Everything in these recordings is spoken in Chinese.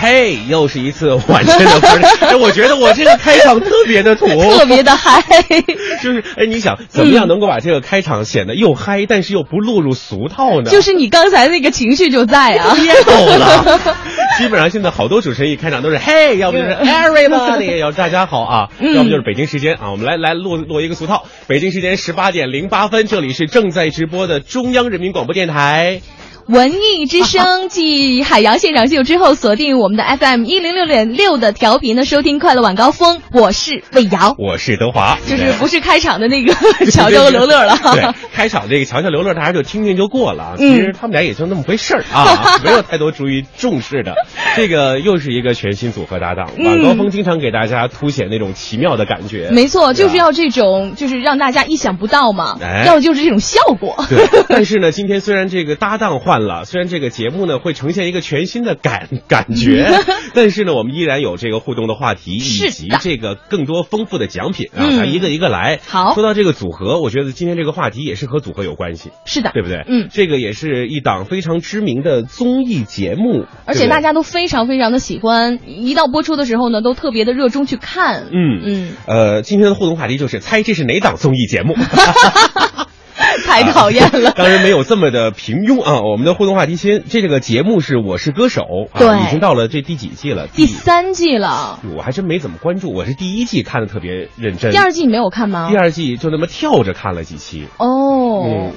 嘿，又是一次晚间的 party。哎，我觉得我这个开场特别的土，特别的嗨，就是哎，你想怎么样能够把这个开场显得又嗨，但是又不落入俗套呢？就是你刚才那个情绪就在啊。别逗了，基本上现在好多主持人一开场都是嘿，要不就是 everybody，要大家好啊，嗯要不就是北京时间啊，我们来来落落一个俗套，北京时间十八点零八分，这里是正在直播的中央人民广播电台。文艺之声继海洋现场秀之后，锁定我们的 FM 一零六点六的调频呢，收听快乐晚高峰。我是魏瑶，我是德华，就是不是开场的那个 乔乔和刘乐了。对，开场这个乔乔刘乐大家就听听就过了其实他们俩也就那么回事儿啊，没有太多注意重视的。这个又是一个全新组合搭档，嗯晚高峰经常给大家凸显那种奇妙的感觉。没错，就是要这种，就是让大家意想不到嘛，哎要的就是这种效果。对，但是呢，今天虽然这个搭档换了，虽然这个节目呢会呈现一个全新的感 感觉，但是呢，我们依然有这个互动的话题以及这个更多丰富的奖品啊，一个一个来。好说到这个组合，我觉得今天这个话题也是和组合有关系，是的，对不对？嗯，这个也是一档非常知名的综艺节目，而且大家都非常非常的喜欢，一到播出的时候呢，都特别的热衷去看。嗯嗯，呃，今天的互动话题就是猜这是哪档综艺节目。太讨厌了。当然没有这么的平庸啊！我们的互动话题先，这个节目是《我是歌手》啊，对已经到了这第几季了？第三季了，我还真没怎么关注，我是第一季看的特别认真，第二季你没有看吗？第二季就那么跳着看了几期。哦。嗯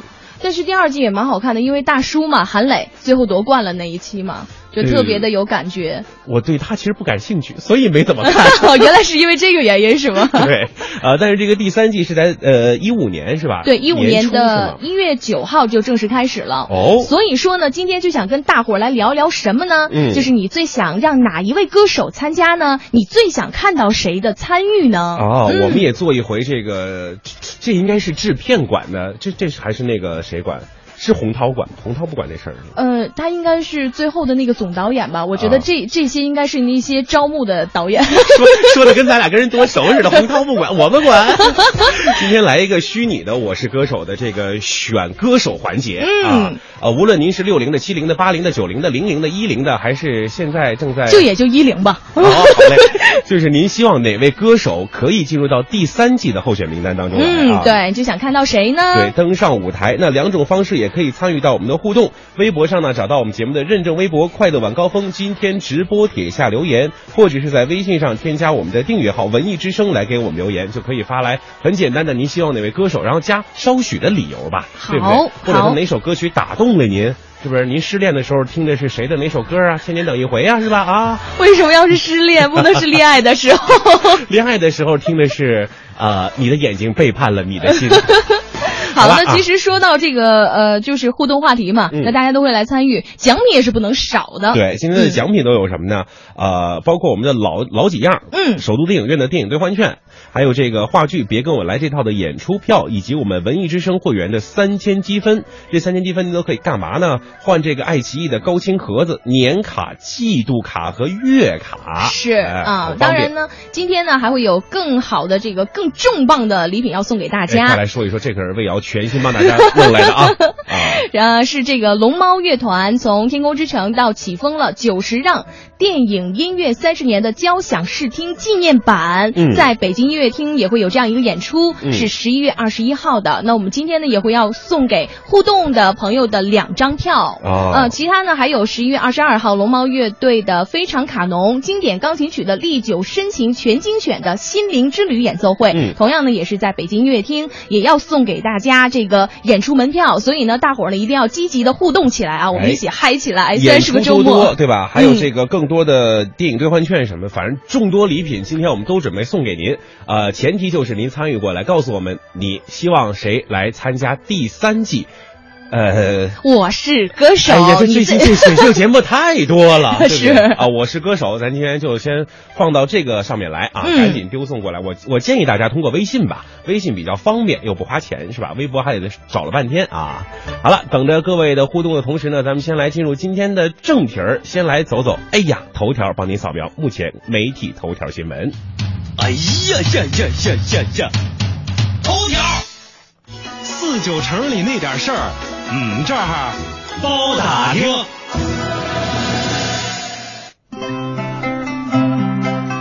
但是第二季也蛮好看的，因为大叔嘛，韩磊最后夺冠了那一期嘛，就特别的有感觉。我对他其实不感兴趣，所以没怎么看。哦，原来是因为这个原因是吗？对，呃，但是这个第三季是在呃一五年是吧？对，一五年的一月九号就正式开始了。哦所以说呢，今天就想跟大伙儿来聊聊什么呢？嗯就是你最想让哪一位歌手参加呢？你最想看到谁的参与呢？哦，嗯我们也做一回这个，这这应该是制片管的，这这是还是那个谁管？是洪涛管，洪涛不管这事儿是吧？呃，他应该是最后的那个总导演吧？我觉得啊这、这些应该是那些招募的导演。说说的跟咱俩跟人多熟似的，洪涛不管，我们管。今天来一个虚拟的《我是歌手》的这个选歌手环节、嗯啊，呃，无论您是六零的、七零的、八零的、九零的、零零的、一零的，还是现在正在就也就一零吧。哦，好嘞，就是您希望哪位歌手可以进入到第三季的候选名单当中来啊？嗯，对，就想看到谁呢？对，登上舞台，那两种方式也可以参与到我们的互动。微博上呢，找到我们节目的认证微博“快乐晚高峰”，今天直播帖下留言，或者是在微信上添加我们的订阅号“文艺之声”来给我们留言，就可以发来很简单的您希望哪位歌手，然后加稍许的理由吧，对不对？或者是哪首歌曲打动了您？是不是您失恋的时候听的是谁的哪首歌啊？千年等一回啊，是吧？啊，为什么要是失恋，不能是恋爱的时候？恋爱的时候听的是，呃，你的眼睛背叛了你的心。好吧那其实说到这个呃，就是互动话题嘛，嗯那大家都会来参与，奖品也是不能少的。对，今天的奖品都有什么呢？呃，包括我们的老老几样，嗯首都电影院的电影兑换券，还有这个话剧《别跟我来》这套的演出票，以及我们文艺之声会员的三千积分。这三千积分您都可以干嘛呢？换这个爱奇艺的高清盒子、年卡、季度卡和月卡。是哎啊当然呢，今天呢还会有更好的这个更重磅的礼品要送给大哎，快家。来说一说，这可是魏瑶全新帮大家弄来的啊。啊！呃，是这个龙猫乐团从《天空之城》到起风了九十让电影音乐三十年的交响视听纪念版，嗯。在北京音乐厅也会有这样一个演出，嗯。是十一月二十一号的。那我们今天呢也会要送给互动的朋友的两张票。哦。呃，其他呢还有十一月二十二号龙猫乐队的《非常卡农》经典钢琴曲的历久深情全精选的心灵之旅演奏会，嗯。同样呢也是在北京音乐厅，也要送给大家这个演出门票。所以呢，大伙儿呢一定要积极的互动起来啊，我们哎一起嗨起来。虽演然是出个周末，对吧？还有嗯这个更多的电影兑换券什么，反正众多礼品，今天我们都准备送给您。呃，前提就是您参与过来，告诉我们你希望谁来参加第三季。呃，我是歌手。哎呀，这最近这选秀节目太多了，对不是啊，我是歌手，咱今天就先放到这个上面来啊，嗯赶紧丢送过来。我我建议大家通过微信吧，微信比较方便又不花钱，是吧？微博还得找了半天啊。好了，等着各位的互动的同时呢，咱们先来进入今天的正题儿，先来走走。哎呀，头条帮您扫描目前媒体头条新闻。哎呀呀呀呀呀呀！头条，四九城里那点事儿，嗯，这儿包打听。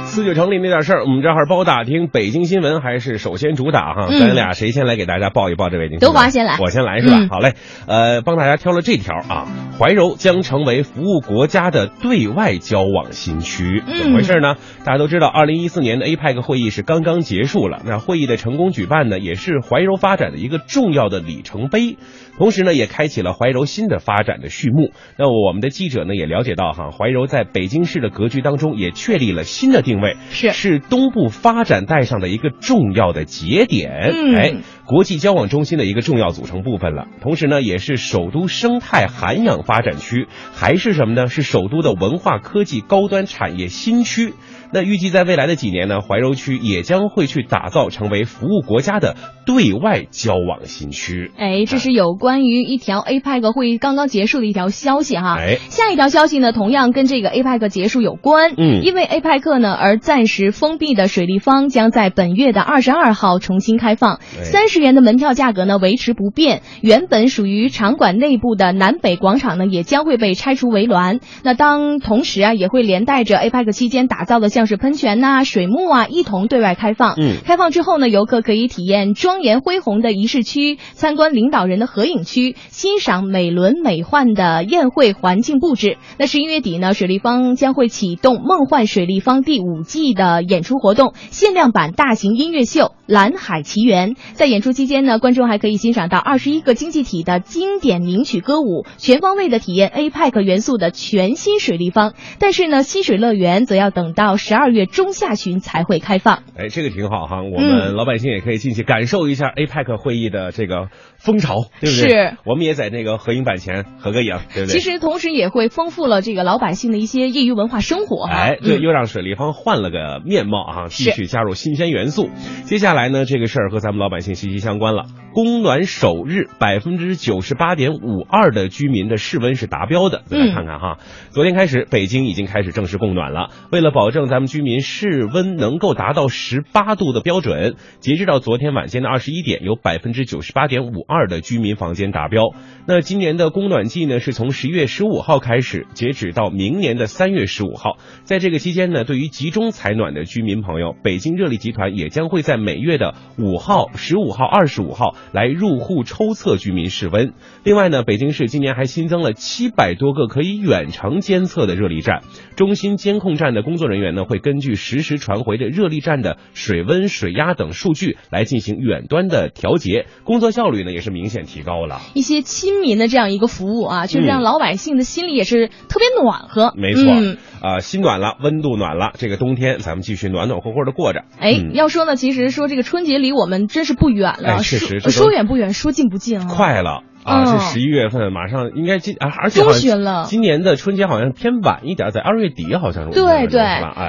四九城里那点事儿，我们这儿包打听北京新闻，还是首先主打哈？嗯咱俩谁先来给大家报一报这北京新闻？德华先来我先来是吧？嗯好嘞，呃，帮大家挑了这条啊，怀柔将成为服务国家的对外交往新区，嗯怎么回事呢？大家都知道，二零一四年的 APEC 会议是刚刚结束了，那会议的成功举办呢，也是怀柔发展的一个重要的里程碑。同时呢，也开启了怀柔新的发展的序幕。那我们的记者呢也了解到，哈，怀柔在北京市的格局当中也确立了新的定位，是是东部发展带上的一个重要的节点，嗯哎，国际交往中心的一个重要组成部分了。同时呢，也是首都生态涵养发展区，还是什么呢？是首都的文化科技高端产业新区。那预计在未来的几年呢，怀柔区也将会去打造成为服务国家的对外交往新区。哎，这是有关于一条 APEC 会议刚刚结束的一条消息哈。哎下一条消息呢，同样跟这个 APEC 结束有关。嗯因为 APEC 呢而暂时封闭的水立方将在本月的二十二号重新开放，哎三十元的门票价格呢维持不变。原本属于场馆内部的南北广场呢也将会被拆除围栏。那当同时啊也会连带着 APEC 期间打造的像是喷泉呐、水幕啊一同对外开放。嗯开放之后呢，游客可以体验庄严恢宏的仪式区，参观领导人的合影区，欣赏美轮美奂的宴会环境布置。那十一月底呢，水立方将会启动《梦幻水立方》第五季的演出活动，限量版大型音乐秀《蓝海奇缘》。在演出期间呢，观众还可以欣赏到二十一个经济体的经典名曲歌舞，全方位的体验 APEC 元素的全新水立方。但是呢，溪水乐园则要等到十二月中下旬才会开放。哎，这个挺好哈，我嗯们老百姓也可以进去感受一下 APEC 会议的这个风潮，对不对？是，我们也在那个合影板前合个影，对不对？其实同时也会丰富了这个老百姓的一些业余文化生活。哎，对，嗯又让水立方换了个面貌啊，继续加入新鲜元素。接下来呢，这个事儿和咱们老百姓息息相关了。供暖首日，百分之九十八点五二的居民的室温是达标的。再来嗯看看哈，昨天开始，北京已经开始正式供暖了。为了保证咱们居民室温能够达到十八度的标准，截止到昨天晚间的二十一点，有百分之九十八点五二的居民房间达标。那今年的供暖季呢，是从十一月十五号开始，截止到明年的三月十五号。在这个期间呢，对于集中采暖的居民朋友，北京热力集团也将会在每月的五号、十五号、二十五号来入户抽测居民室温。另外呢，北京市今年还新增了七百多个可以远程监测的热力站，中心监控站的工作人员呢，会根据实时传回的热力站的水温、水压等数据来进行远端的调节，工作效率呢也是明显提高了。一些亲民的这样一个服务啊，确实嗯让老百姓的心里也是特别暖和。没错，嗯啊、心暖了，温度暖了，这个冬天咱们继续暖暖和和的过着。哎，嗯要说呢，其实说这个春节离我们真是不远了，哎确实说说远不远，说近不近啊。快了。啊，嗯这十一月份马上应该今啊，而且好中旬了今年的春节好像偏晚一点，在二月底好像是对对，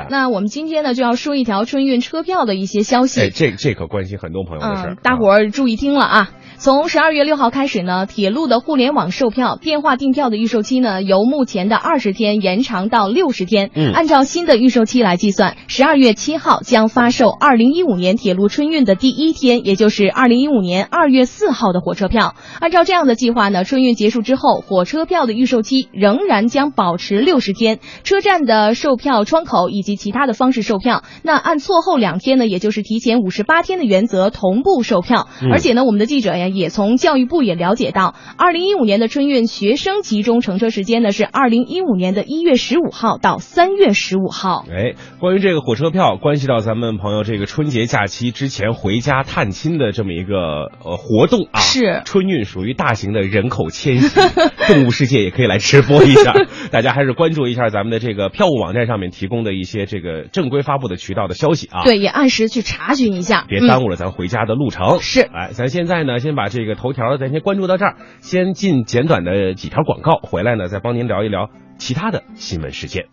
那我们今天呢就要说一条春运车票的一些消息。哎，这这可关心很多朋友的事儿、嗯，大伙儿注意听了啊！从十二月六号开始呢，铁路的互联网售票、电话订票的预售期呢，由目前的二十天延长到六十天。嗯按照新的预售期来计算，十二月七号将发售二零一五年铁路春运的第一天，也就是二零一五年二月四号的火车票。按照这样的计划呢，春运结束之后，火车票的预售期仍然将保持六十天，车站的售票窗口以及其他的方式售票。那按错后两天呢，也就是提前五十八天的原则同步售票。嗯而且呢，我们的记者呀也从教育部也了解到，二零一五年的春运学生集中乘车时间呢是二零一五年的一月十五号到三月十五号。哎，关于这个火车票，关系到咱们朋友这个春节假期之前回家探亲的这么一个呃活动啊。是春运属于大大型的人口迁徙，动物世界也可以来直播一下。大家还是关注一下咱们的这个票务网站上面提供的一些这个正规发布的渠道的消息啊。对，也按时去查询一下，别耽误了咱回家的路程。是，哎，咱现在呢，先把这个头条咱先关注到这儿，先进简短的几条广告，回来呢再帮您聊一聊其他的新闻事件。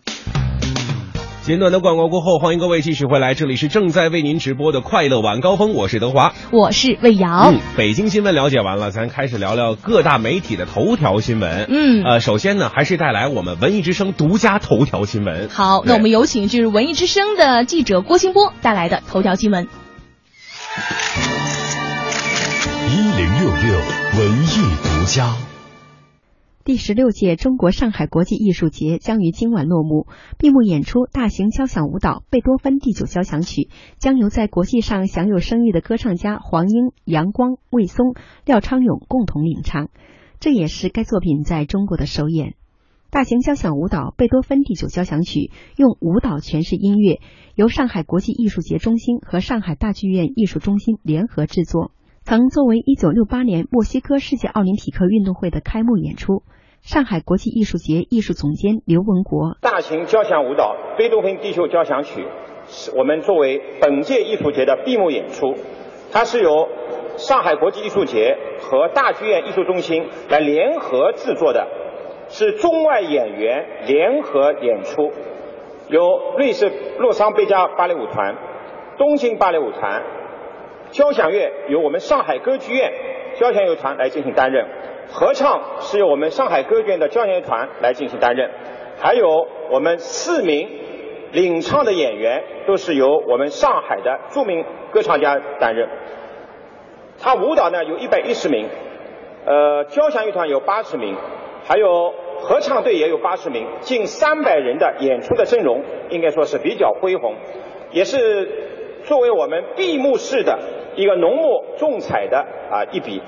简短的广告过后，欢迎各位继续回来，这里是正在为您直播的快乐晚高峰，我是德华，我是魏瑶。嗯，北京新闻了解完了，咱开始聊聊各大媒体的头条新闻。嗯，呃，首先呢，还是带来我们文艺之声独家头条新闻。好，那我们有请就是文艺之声的记者郭新波带来的头条新闻。一零六六文艺独家。第十六届中国上海国际艺术节将于今晚落幕，闭幕演出大型交响舞蹈《贝多芬第九交响曲》将由在国际上享有声誉的歌唱家黄英、杨光、魏松、廖昌永共同领唱，这也是该作品在中国的首演。大型交响舞蹈《贝多芬第九交响曲》用舞蹈诠释音乐，由上海国际艺术节中心和上海大剧院艺术中心联合制作。曾作为1968年墨西哥世界奥林匹克运动会的开幕演出。上海国际艺术节艺术总监刘文国：大型交响舞蹈《贝多芬第九交响曲》是我们作为本届艺术节的闭幕演出，它是由上海国际艺术节和大剧院艺术中心来联合制作的，是中外演员联合演出，由瑞士洛桑贝加芭蕾舞团、东京芭蕾舞团。交响乐由我们上海歌剧院交响乐团来进行担任，合唱是由我们上海歌剧院的交响乐团来进行担任，还有我们四名领唱的演员都是由我们上海的著名歌唱家担任。他舞蹈呢有一百一十名，呃，交响乐团有八十名，还有合唱队也有八十名，近三百人的演出的阵容应该说是比较恢宏，也是作为我们闭幕式的。一个浓墨重彩的啊一笔。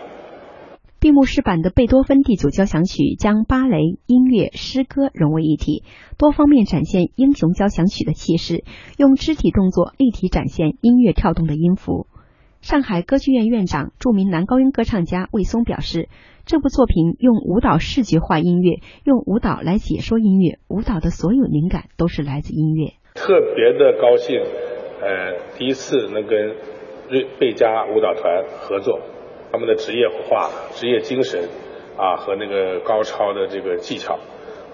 闭幕式版的贝多芬第九交响曲将芭蕾、音乐、诗歌融为一体，多方面展现英雄交响曲的气势，用肢体动作立体展现音乐跳动的音符。上海歌剧院院长、著名男高音歌唱家魏松表示，这部作品用舞蹈视觉化音乐，用舞蹈来解说音乐，舞蹈的所有灵感都是来自音乐。特别的高兴，呃，第一次能跟。瑞贝加舞蹈团合作，他们的职业化、职业精神啊和那个高超的这个技巧，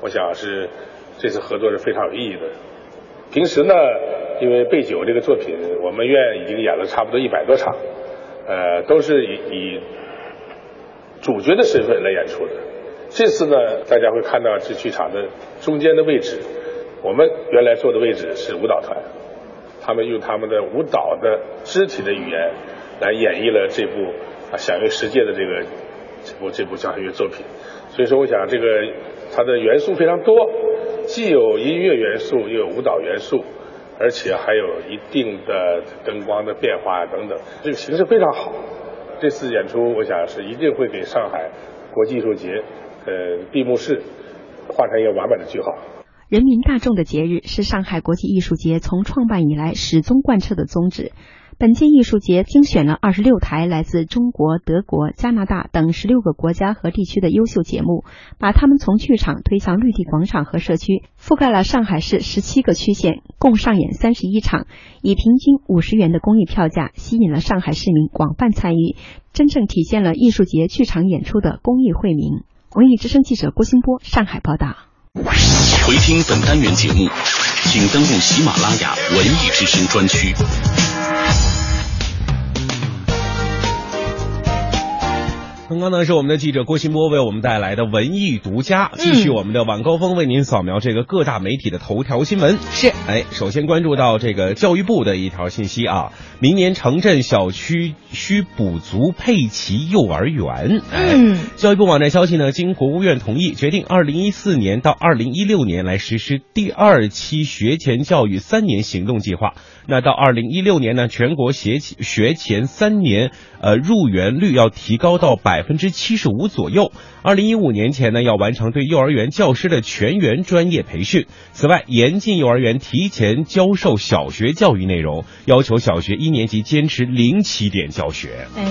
我想是这次合作是非常有意义的。平时呢，因为贝九这个作品，我们院已经演了差不多一百多场，呃，都是以以主角的身份来演出的。这次呢，大家会看到这剧场的中间的位置，我们原来坐的位置是舞蹈团。他们用他们的舞蹈的肢体的语言来演绎了这部啊享誉世界的这个这部这部交响乐作品，所以说我想这个它的元素非常多，既有音乐元素，又有舞蹈元素，而且还有一定的灯光的变化等等，这个形式非常好。这次演出我想是一定会给上海国际艺术节呃闭幕式画上一个完美的句号。人民大众的节日是上海国际艺术节从创办以来始终贯彻的宗旨。本届艺术节精选了二十六台来自中国、德国、加拿大等十六个国家和地区的优秀节目，把他们从剧场推向绿地广场和社区，覆盖了上海市十七个区县，共上演三十一场，以平均五十元的公益票价，吸引了上海市民广泛参与，真正体现了艺术节剧场演出的公益惠民。文艺之声记者郭新波上海报道。回听本单元节目，请登录喜马拉雅文艺之声专区。刚刚呢是我们的记者郭新波为我们带来的文艺独家，继续我们的晚高峰为您扫描这个各大媒体的头条新闻。是，哎，首先关注到这个教育部的一条信息啊，明年城镇小区需补足配齐幼儿园。嗯，教育部网站消息呢，经国务院同意，决定二零一四年到二零一六年来实施第二期学前教育三年行动计划。那到二零一六年呢，全国学学前三年呃入园率要提高到百。分之七十五左右。二零一五年前呢，要完成对幼儿园教师的全员专业培训。此外，严禁幼儿园提前教授小学教育内容，要求小学一年级坚持零起点教学。哎，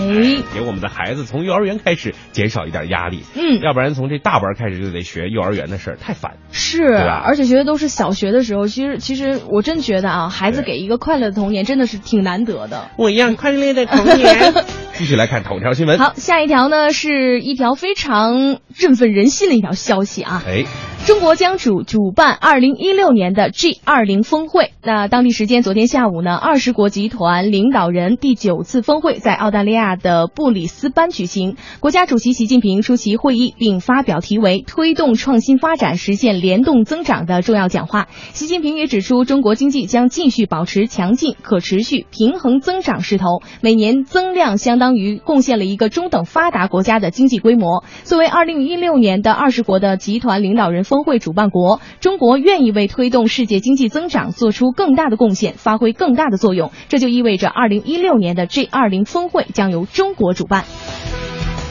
给我们的孩子从幼儿园开始减少一点压力，嗯，要不然从这大班开始就得学幼儿园的事儿，太烦。是，而且学的都是小学的时候，其实其实我真觉得啊，孩子给一个快乐的童年真的是挺难得的。我一样快乐的童年。继续来看头条新闻。好，下一条呢是一条非常振奋人心的一条消息啊。哎。中国将主主办二零一六年的 G 二零峰会。那当地时间昨天下午呢，二十国集团领导人第九次峰会在澳大利亚的布里斯班举行。国家主席习近平出席会议，并发表题为“推动创新发展实现联动增长”的重要讲话。习近平也指出，中国经济将继续保持强劲、可持续、平衡增长势头，每年增量相当于贡献了一个中等发达国家的经济规模。作为二零一六年的二十国的集团领导人峰。峰会主办国中国愿意为推动世界经济增长做出更大的贡献，发挥更大的作用。这就意味着，二零一六年的 G 二零峰会将由中国主办。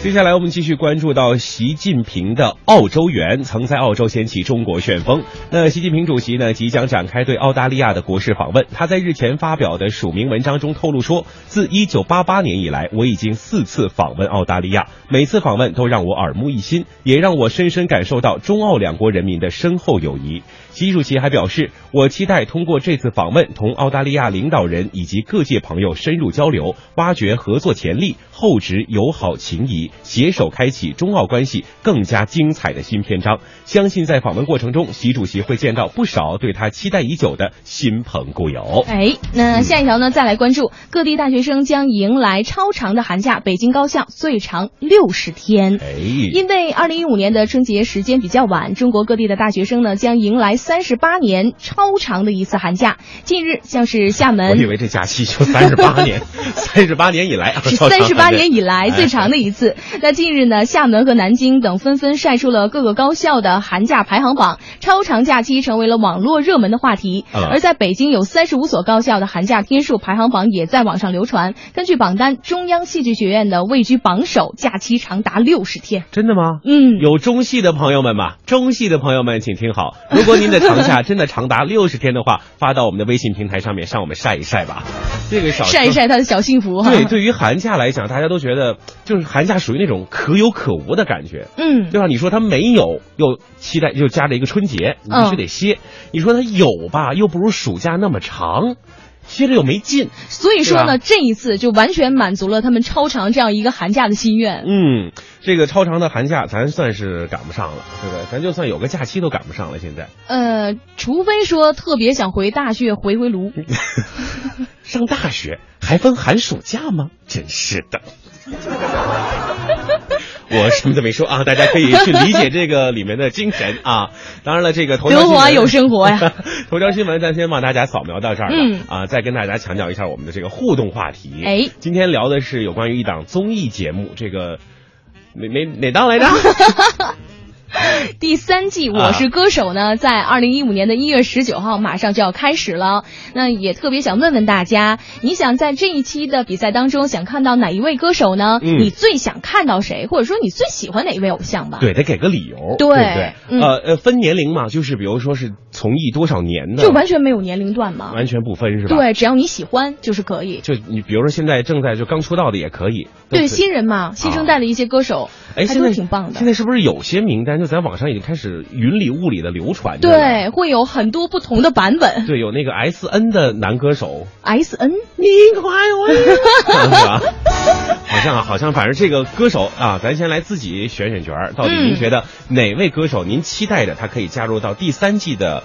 接下来我们继续关注到习近平的澳洲园，曾在澳洲掀起中国旋风。那习近平主席呢，即将展开对澳大利亚的国事访问。他在日前发表的署名文章中透露说，自一九八八年以来，我已经四次访问澳大利亚，每次访问都让我耳目一新，也让我深深感受到中澳两国人民的深厚友谊。习主席还表示，我期待通过这次访问，同澳大利亚领导人以及各界朋友深入交流，挖掘合作潜力，厚植友好情谊，携手开启中澳关系更加精彩的新篇章。相信在访问过程中，习主席会见到不少对他期待已久的新朋故友。哎，那下一条呢？再来关注各地大学生将迎来超长的寒假，北京高校最长六十天。哎，因为二零一五年的春节时间比较晚，中国各地的大学生呢将迎来。三十八年超长的一次寒假，近日像是厦门，我以为这假期就三十八年，三十八年以来是三十八年以来最长的一次。那近日呢，厦门和南京等纷纷晒出了各个高校的寒假排行榜，超长假期成为了网络热门的话题。而在北京有三十五所高校的寒假天数排行榜也在网上流传。根据榜单，中央戏剧学院的位居榜首，假期长达六十天。真的吗？嗯，有中戏的朋友们吗？中戏的朋友们请听好，如果您的。长 假真的长达六十天的话，发到我们的微信平台上面，让我们晒一晒吧。这个小晒一晒他的小幸福。对，对于寒假来讲，大家都觉得就是寒假属于那种可有可无的感觉。嗯，对吧？你说他没有，又期待又加了一个春节，你必须得歇。你说他有吧，又不如暑假那么长。歇着又没劲，所以说呢，这一次就完全满足了他们超长这样一个寒假的心愿。嗯，这个超长的寒假，咱算是赶不上了，对不对？咱就算有个假期都赶不上了。现在，呃，除非说特别想回大学回回炉。上大学还分寒暑假吗？真是的。我什么都没说啊，大家可以去理解这个里面的精神啊。当然了，这个头条新闻有生活呀。头条新闻咱先帮大家扫描到这儿了啊，再跟大家强调一下我们的这个互动话题。哎，今天聊的是有关于一档综艺节目，这个哪哪哪档来着？第三季《我是歌手》呢，在二零一五年的一月十九号马上就要开始了。那也特别想问问大家，你想在这一期的比赛当中想看到哪一位歌手呢？嗯，你最想看到谁？或者说你最喜欢哪一位偶像吧？对，得给个理由。对对，呃呃，分年龄嘛，就是比如说是从艺多少年的，就完全没有年龄段嘛？完全不分是吧？对，只要你喜欢就是可以。就你比如说现在正在就刚出道的也可以。对，新人嘛，新生代的一些歌手，哎，现在挺棒的。现在是不是有些名单就在网上已经开始云里雾里的流传？对，会有很多不同的版本。对，有那个 S N 的男歌手。S N，你快我，是吧？好像好像，反正这个歌手啊，咱先来自己选选角儿。到底您觉得哪位歌手您期待着他可以加入到第三季的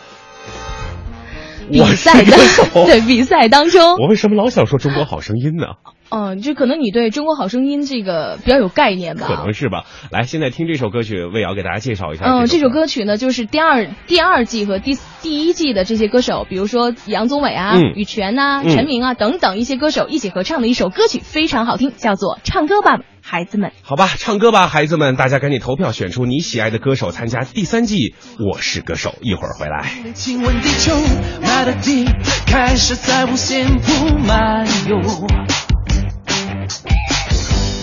比赛的 对比赛当中？我为什么老想说《中国好声音》呢？嗯，就可能你对中国好声音这个比较有概念吧？可能是吧。来，现在听这首歌曲，魏瑶给大家介绍一下。嗯，这首歌曲呢，就是第二第二季和第第一季的这些歌手，比如说杨宗纬啊、羽泉呐、陈明啊等等一些歌手一起合唱的一首歌曲，非常好听，叫做《唱歌吧，孩子们》。好吧，唱歌吧，孩子们，大家赶紧投票选出你喜爱的歌手，参加第三季《我是歌手》。一会儿回来。亲吻地球，melody 开始在无限布漫游。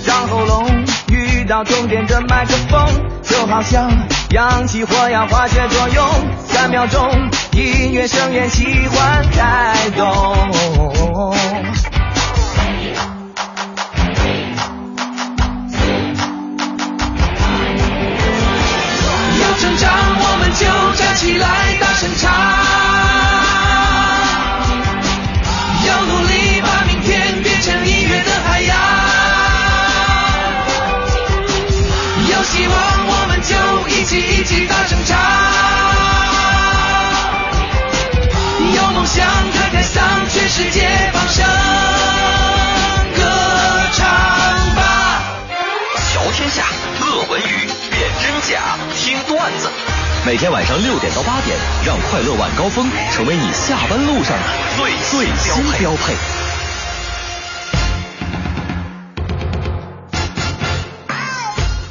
让喉咙遇到终点的麦克风，就好像氧气或氧化学作用，三秒钟，音乐声源喜欢开动。每天晚上六点到八点，让快乐晚高峰成为你下班路上的最最新标配。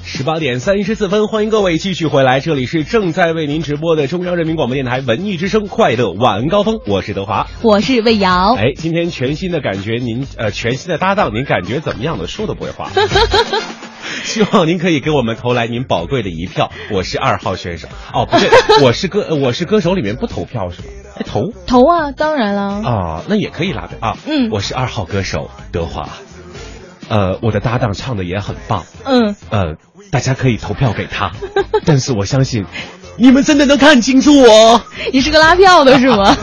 十八点三十四分，欢迎各位继续回来，这里是正在为您直播的中央人民广播电台文艺之声快乐晚高峰，我是德华，我是魏瑶。哎，今天全新的感觉，您呃全新的搭档，您感觉怎么样的？说都不会话。希望您可以给我们投来您宝贵的一票。我是二号选手，哦不对，我是歌我是歌手里面不投票是吧？还投投啊，当然了。啊，那也可以拉的啊。嗯，我是二号歌手德华，呃，我的搭档唱的也很棒。嗯，呃，大家可以投票给他，但是我相信你们真的能看清楚我。你是个拉票的是吗？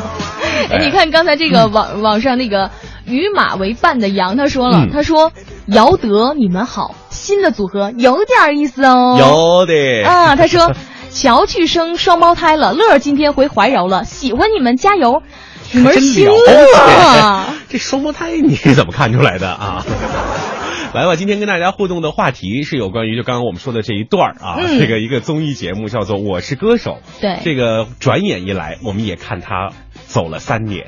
哎，你看刚才这个网网上那个与马为伴的羊，他说了，嗯他说姚德你们好，新的组合有点意思哦。有的啊，他说 乔去生双胞胎了，乐儿今天回怀柔了，喜欢你们，加油！你们是亲真了啊，这双胞胎你是怎么看出来的啊？来吧，今天跟大家互动的话题是有关于就刚刚我们说的这一段儿啊，嗯这个一个综艺节目叫做《我是歌手》。对这个转眼一来，我们也看他走了三年，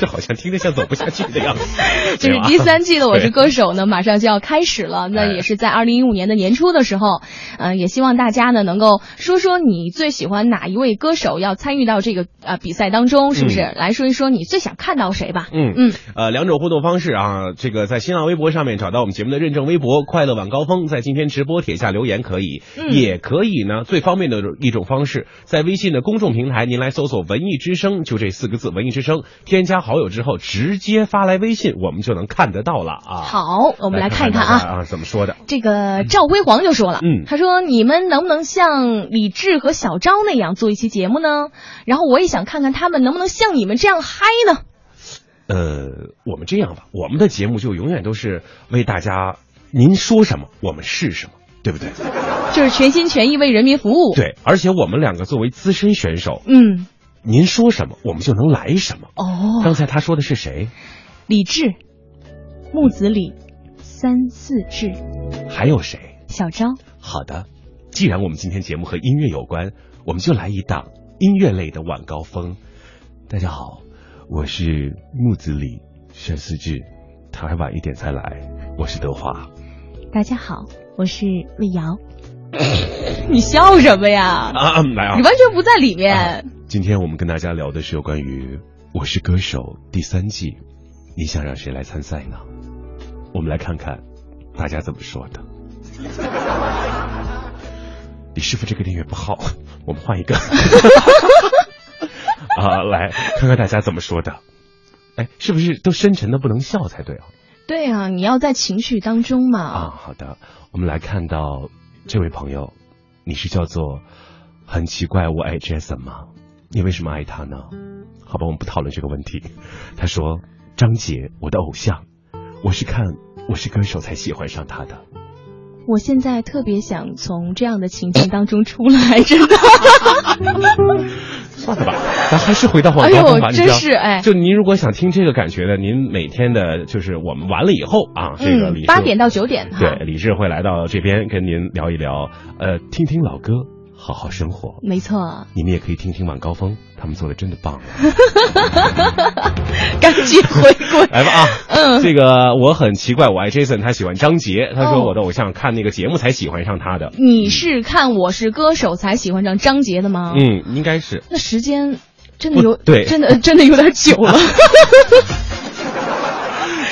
这好像听着像走不下去的样子。就是第三季的《我是歌手》呢，马上就要开始了。那哎也是在二零一五年的年初的时候，呃，也希望大家呢能够说说你最喜欢哪一位歌手要参与到这个呃比赛当中，是不是？嗯来说一说你最想看到谁吧。嗯嗯，呃，两种互动方式啊，这个在新浪微博上面找到我们节目的认证微博“快乐晚高峰”，在今天直播帖下留言可以，嗯也可以呢。最方便的一种方式，在微信的公众平台，您来搜索“文艺之声”，就这四个字“文艺之声”，添加好友之后，直接发来微信，我们就能看得到了啊。好，我们来看一看看啊。啊，怎么说的？这个赵辉煌就说了，嗯他说你们能不能像李志和小昭那样做一期节目呢？然后我也想看看他们能不能像你们这样嗨呢？呃，我们这样吧，我们的节目就永远都是为大家，您说什么，我们是什么，对不对？就是全心全意为人民服务。，对，而且我们两个作为资深选手，嗯，您说什么，我们就能来什么。哦，刚才他说的是谁？李志、木子李、三四志、还有谁？小昭。好的，既然我们今天节目和音乐有关，我们就来一档音乐类的晚高峰。大家好，我是木子李沈思志，他还晚一点才来。我是德华。大家好，我是魏瑶。你笑什么呀？啊，来啊！你完全不在里面。今天我们跟大家聊的是有关于《我是歌手》第三季，你想让谁来参赛呢？我们来看看大家怎么说的。李师傅，这个音乐不好，我们换一个。啊，来看看大家怎么说的。哎，是不是都深沉的不能笑才对啊？对啊，你要在情绪当中嘛。啊，好的，我们来看到这位朋友，你是叫做很奇怪，我爱 Jason 吗？你为什么爱他呢？好吧，我们不讨论这个问题。他说张杰，我的偶像，我是看《我是歌手》才喜欢上他的。我现在特别想从这样的情境当中出来，真的。算了吧，咱还是回到晚高峰吧。真是哎就您如果想听这个感觉的，您每天的就是我们完了以后啊，这个李嗯，志八点到九点哈。对李志会来到这边跟您聊一聊，呃，听听老歌，好好生活。没错，你们也可以听听晚高峰，他们做的真的棒。赶紧回归。来吧啊，嗯这个我很奇怪，我爱 Jason，他喜欢张杰，他说哦我的偶像看那个节目才喜欢上他的。你是看《我是歌手》才喜欢上张杰的吗？嗯，应该是。那时间真的有对真的真的有点久了。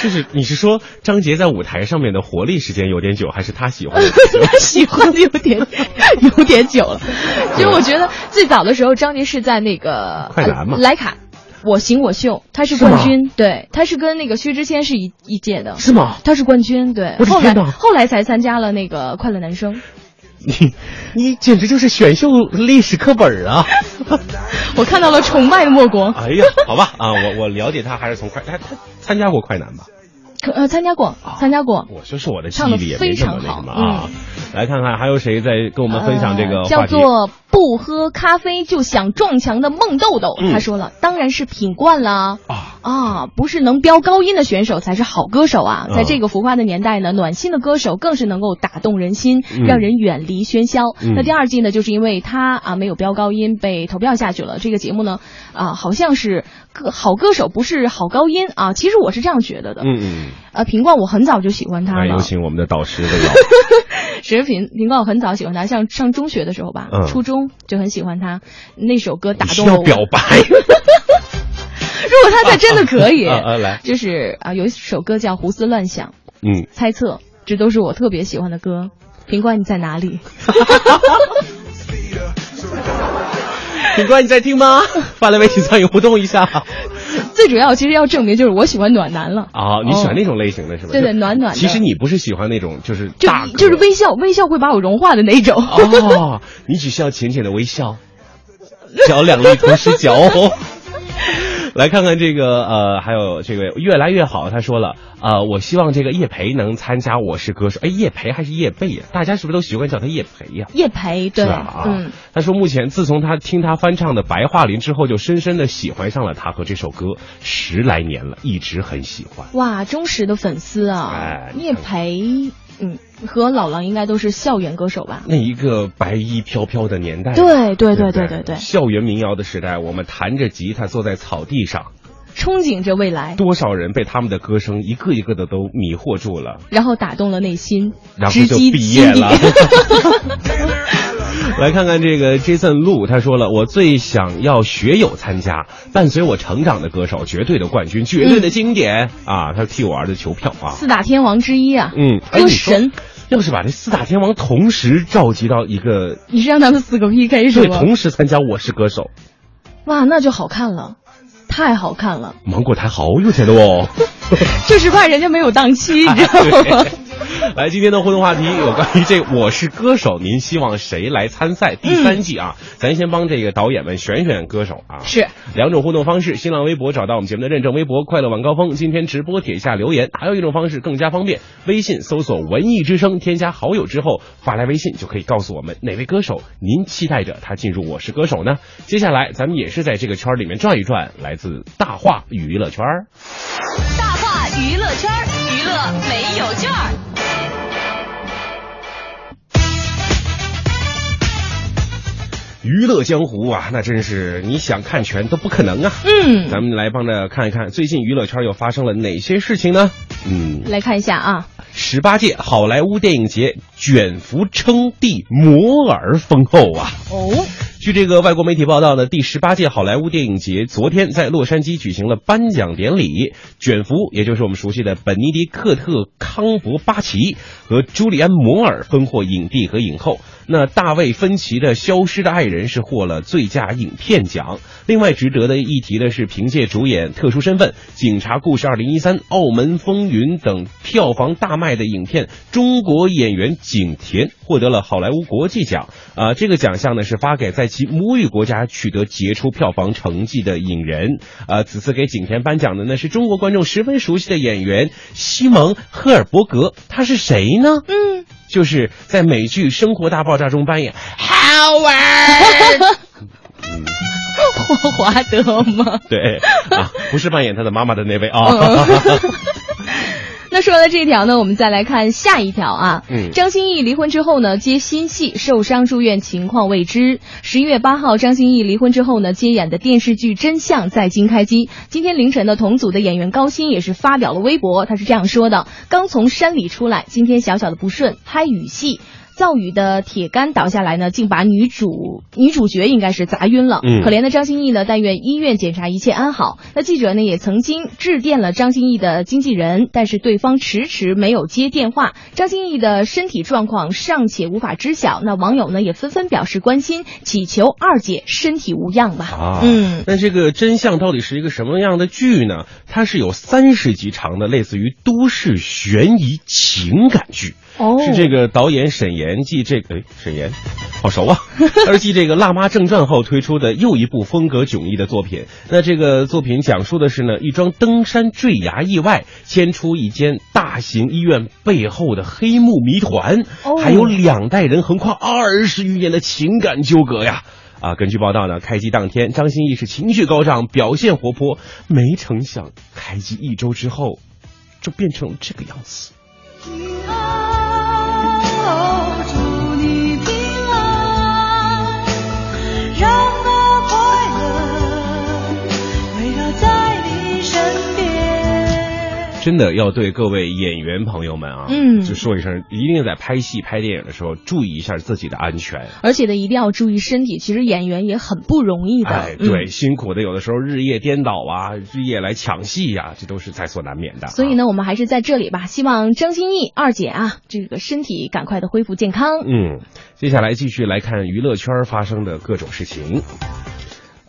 就是你是说张杰在舞台上面的活力时间有点久，还是他喜欢的 喜欢的有点有点久了。其实我觉得最早的时候，张杰是在那个快男嘛呃莱卡。我行我秀，他是冠军，对，他是跟那个薛之谦是一一届的，是吗？他是冠军，对。后来后来才参加了那个快乐男声。你你简直就是选秀历史课本啊！我看到了崇拜的目光。哎呀，好吧啊，我我了解他还是从快他他参加过快男吧？可呃，参加过，参加过。我说是我的记忆力也这么那常好什么啊。来看看还有谁在跟我们分享这个话题？做不喝咖啡就想撞墙的孟豆豆，嗯他说了，当然是品冠啦。啊啊，不是能飙高音的选手才是好歌手啊！嗯在这个浮夸的年代呢，暖心的歌手更是能够打动人心，嗯让人远离喧嚣。嗯那第二季呢，就是因为他啊没有飙高音，被投票下去了。这个节目呢，啊好像是歌好歌手不是好高音啊，其实我是这样觉得的。嗯嗯，呃，平冠我很早就喜欢他了有，请我们的导师这个。石品品冠我很早喜欢他，像上中学的时候吧，嗯初中就很喜欢他，那首歌打动了我。要表白。如果他在真的可以，啊啊来就是啊，有一首歌叫《胡思乱想》，嗯，猜测，这都是我特别喜欢的歌。平冠你在哪里？品冠你在听吗？发来微信参与互动一下。最主要其实要证明就是我喜欢暖男了。啊，你喜欢那种类型的是吧？对对暖暖的其实你不是喜欢那种就是就大就是微笑，微笑会把我融化的那种。哦，你只需要浅浅的微笑，嚼两粒同时嚼哦。来看看这个呃，还有这个越来越好，他说了，呃，我希望这个叶培能参加《我是歌手》。哎，叶培还是叶蓓呀？大家是不是都习惯叫他叶培呀？叶培对，是？啊，嗯，他说目前自从他听他翻唱的《白桦林》之后，就深深的喜欢上了他和这首歌，十来年了，一直很喜欢。哇，忠实的粉丝啊哎，叶培，嗯，和老狼应该都是校园歌手吧？那一个白衣飘飘的年代。啊，对对对对对。对对？校园民谣的时代，我们弹着吉他坐在草地上，憧憬着未来，多少人被他们的歌声一个一个的都迷惑住了，然后打动了内心，然后就毕业了。来看看这个 Jason Lu，他说了，我最想要学友参加，伴随我成长的歌手，绝对的冠军，绝对的经典、啊！他替我儿子求票啊。四大天王之一啊，嗯，哎，歌神，要是把这四大天王同时召集到一个，你是让他们四个 PK 是对，同时参加《我是歌手》，哇，那就好看了，太好看了，芒果台好有钱的哦。就是怕人家没有档期，你知道吗？来，今天的互动话题有关于这《我是歌手》，您希望谁来参赛？第三季啊，咱先帮这个导演们选选歌手啊。是两种互动方式：新浪微博找到我们节目的认证微博“快乐晚高峰”，今天直播帖下留言；还有一种方式更加方便，微信搜索“文艺之声”，添加好友之后发来微信就可以告诉我们哪位歌手您期待着他进入《我是歌手》呢？接下来咱们也是在这个圈儿里面转一转，来自大话娱乐圈儿。娱乐圈，娱乐没有券儿。娱乐江湖啊，那真是你想看全都不可能啊！嗯，咱们来帮着看一看，最近娱乐圈又发生了哪些事情呢？嗯，来看一下啊，十八届好莱坞电影节卷福称帝，摩尔丰厚啊！哦，据这个外国媒体报道呢，第十八届好莱坞电影节昨天在洛杉矶举行了颁奖典礼，卷福也就是我们熟悉的本尼迪克特·康伯巴奇和朱利安·摩尔分获影帝和影后。那大卫·芬奇的《消失的爱人》是获了最佳影片奖。另外值得的一提的是，凭借主演《特殊身份》《警察故事2013》《澳门风云》等票房大卖的影片，中国演员景甜获得了好莱坞国际奖。啊、这个奖项呢是发给在其母语国家取得杰出票房成绩的影人。啊，此次给景甜颁奖的呢是中国观众十分熟悉的演员西蒙·赫尔伯格，他是谁呢？嗯，就是在美剧《生活大爆炸》中扮演 Howard。霍华德吗？对啊，不是扮演他的妈妈的那位啊。那说了这条呢，我们再来看下一条啊。嗯张歆艺离婚之后呢，接新戏，受伤住院，情况未知。十一月八号，张歆艺离婚之后呢，接演的电视剧《真相》在京开机。今天凌晨呢，同组的演员高鑫也是发表了微博，他是这样说的：刚从山里出来，今天小小的不顺，拍雨戏。造雨的铁杆倒下来呢，竟把女主女主角应该是砸晕了。嗯可怜的张歆艺呢，但愿医院检查一切安好。那记者呢也曾经致电了张歆艺的经纪人，但是对方迟迟没有接电话。张歆艺的身体状况尚且无法知晓，那网友呢也纷纷表示关心，祈求二姐身体无恙吧。啊，嗯，那这个真相到底是一个什么样的剧呢？它是有三十集长的，类似于都市悬疑情感剧。哦是这个导演沈岩继这个哎沈岩，好熟啊！他是继这个《辣妈正传》后推出的又一部风格迥异的作品。那这个作品讲述的是呢一桩登山坠崖意外，牵出一间大型医院背后的黑幕谜团，哦还有两代人横跨二十余年的情感纠葛呀。啊，根据报道呢，开机当天，张歆艺是情绪高涨，表现活泼，没成想开机一周之后，就变成了这个样子。真的要对各位演员朋友们啊，嗯就说一声，一定在拍戏、拍电影的时候注意一下自己的安全。而且呢一定要注意身体，其实演员也很不容易的。哎，嗯对，辛苦的有的时候日夜颠倒啊，日夜来抢戏呀、这都是在所难免的。所以呢，我们还是在这里吧，希望张歆艺二姐啊，这个身体赶快的恢复健康。嗯，接下来继续来看娱乐圈发生的各种事情。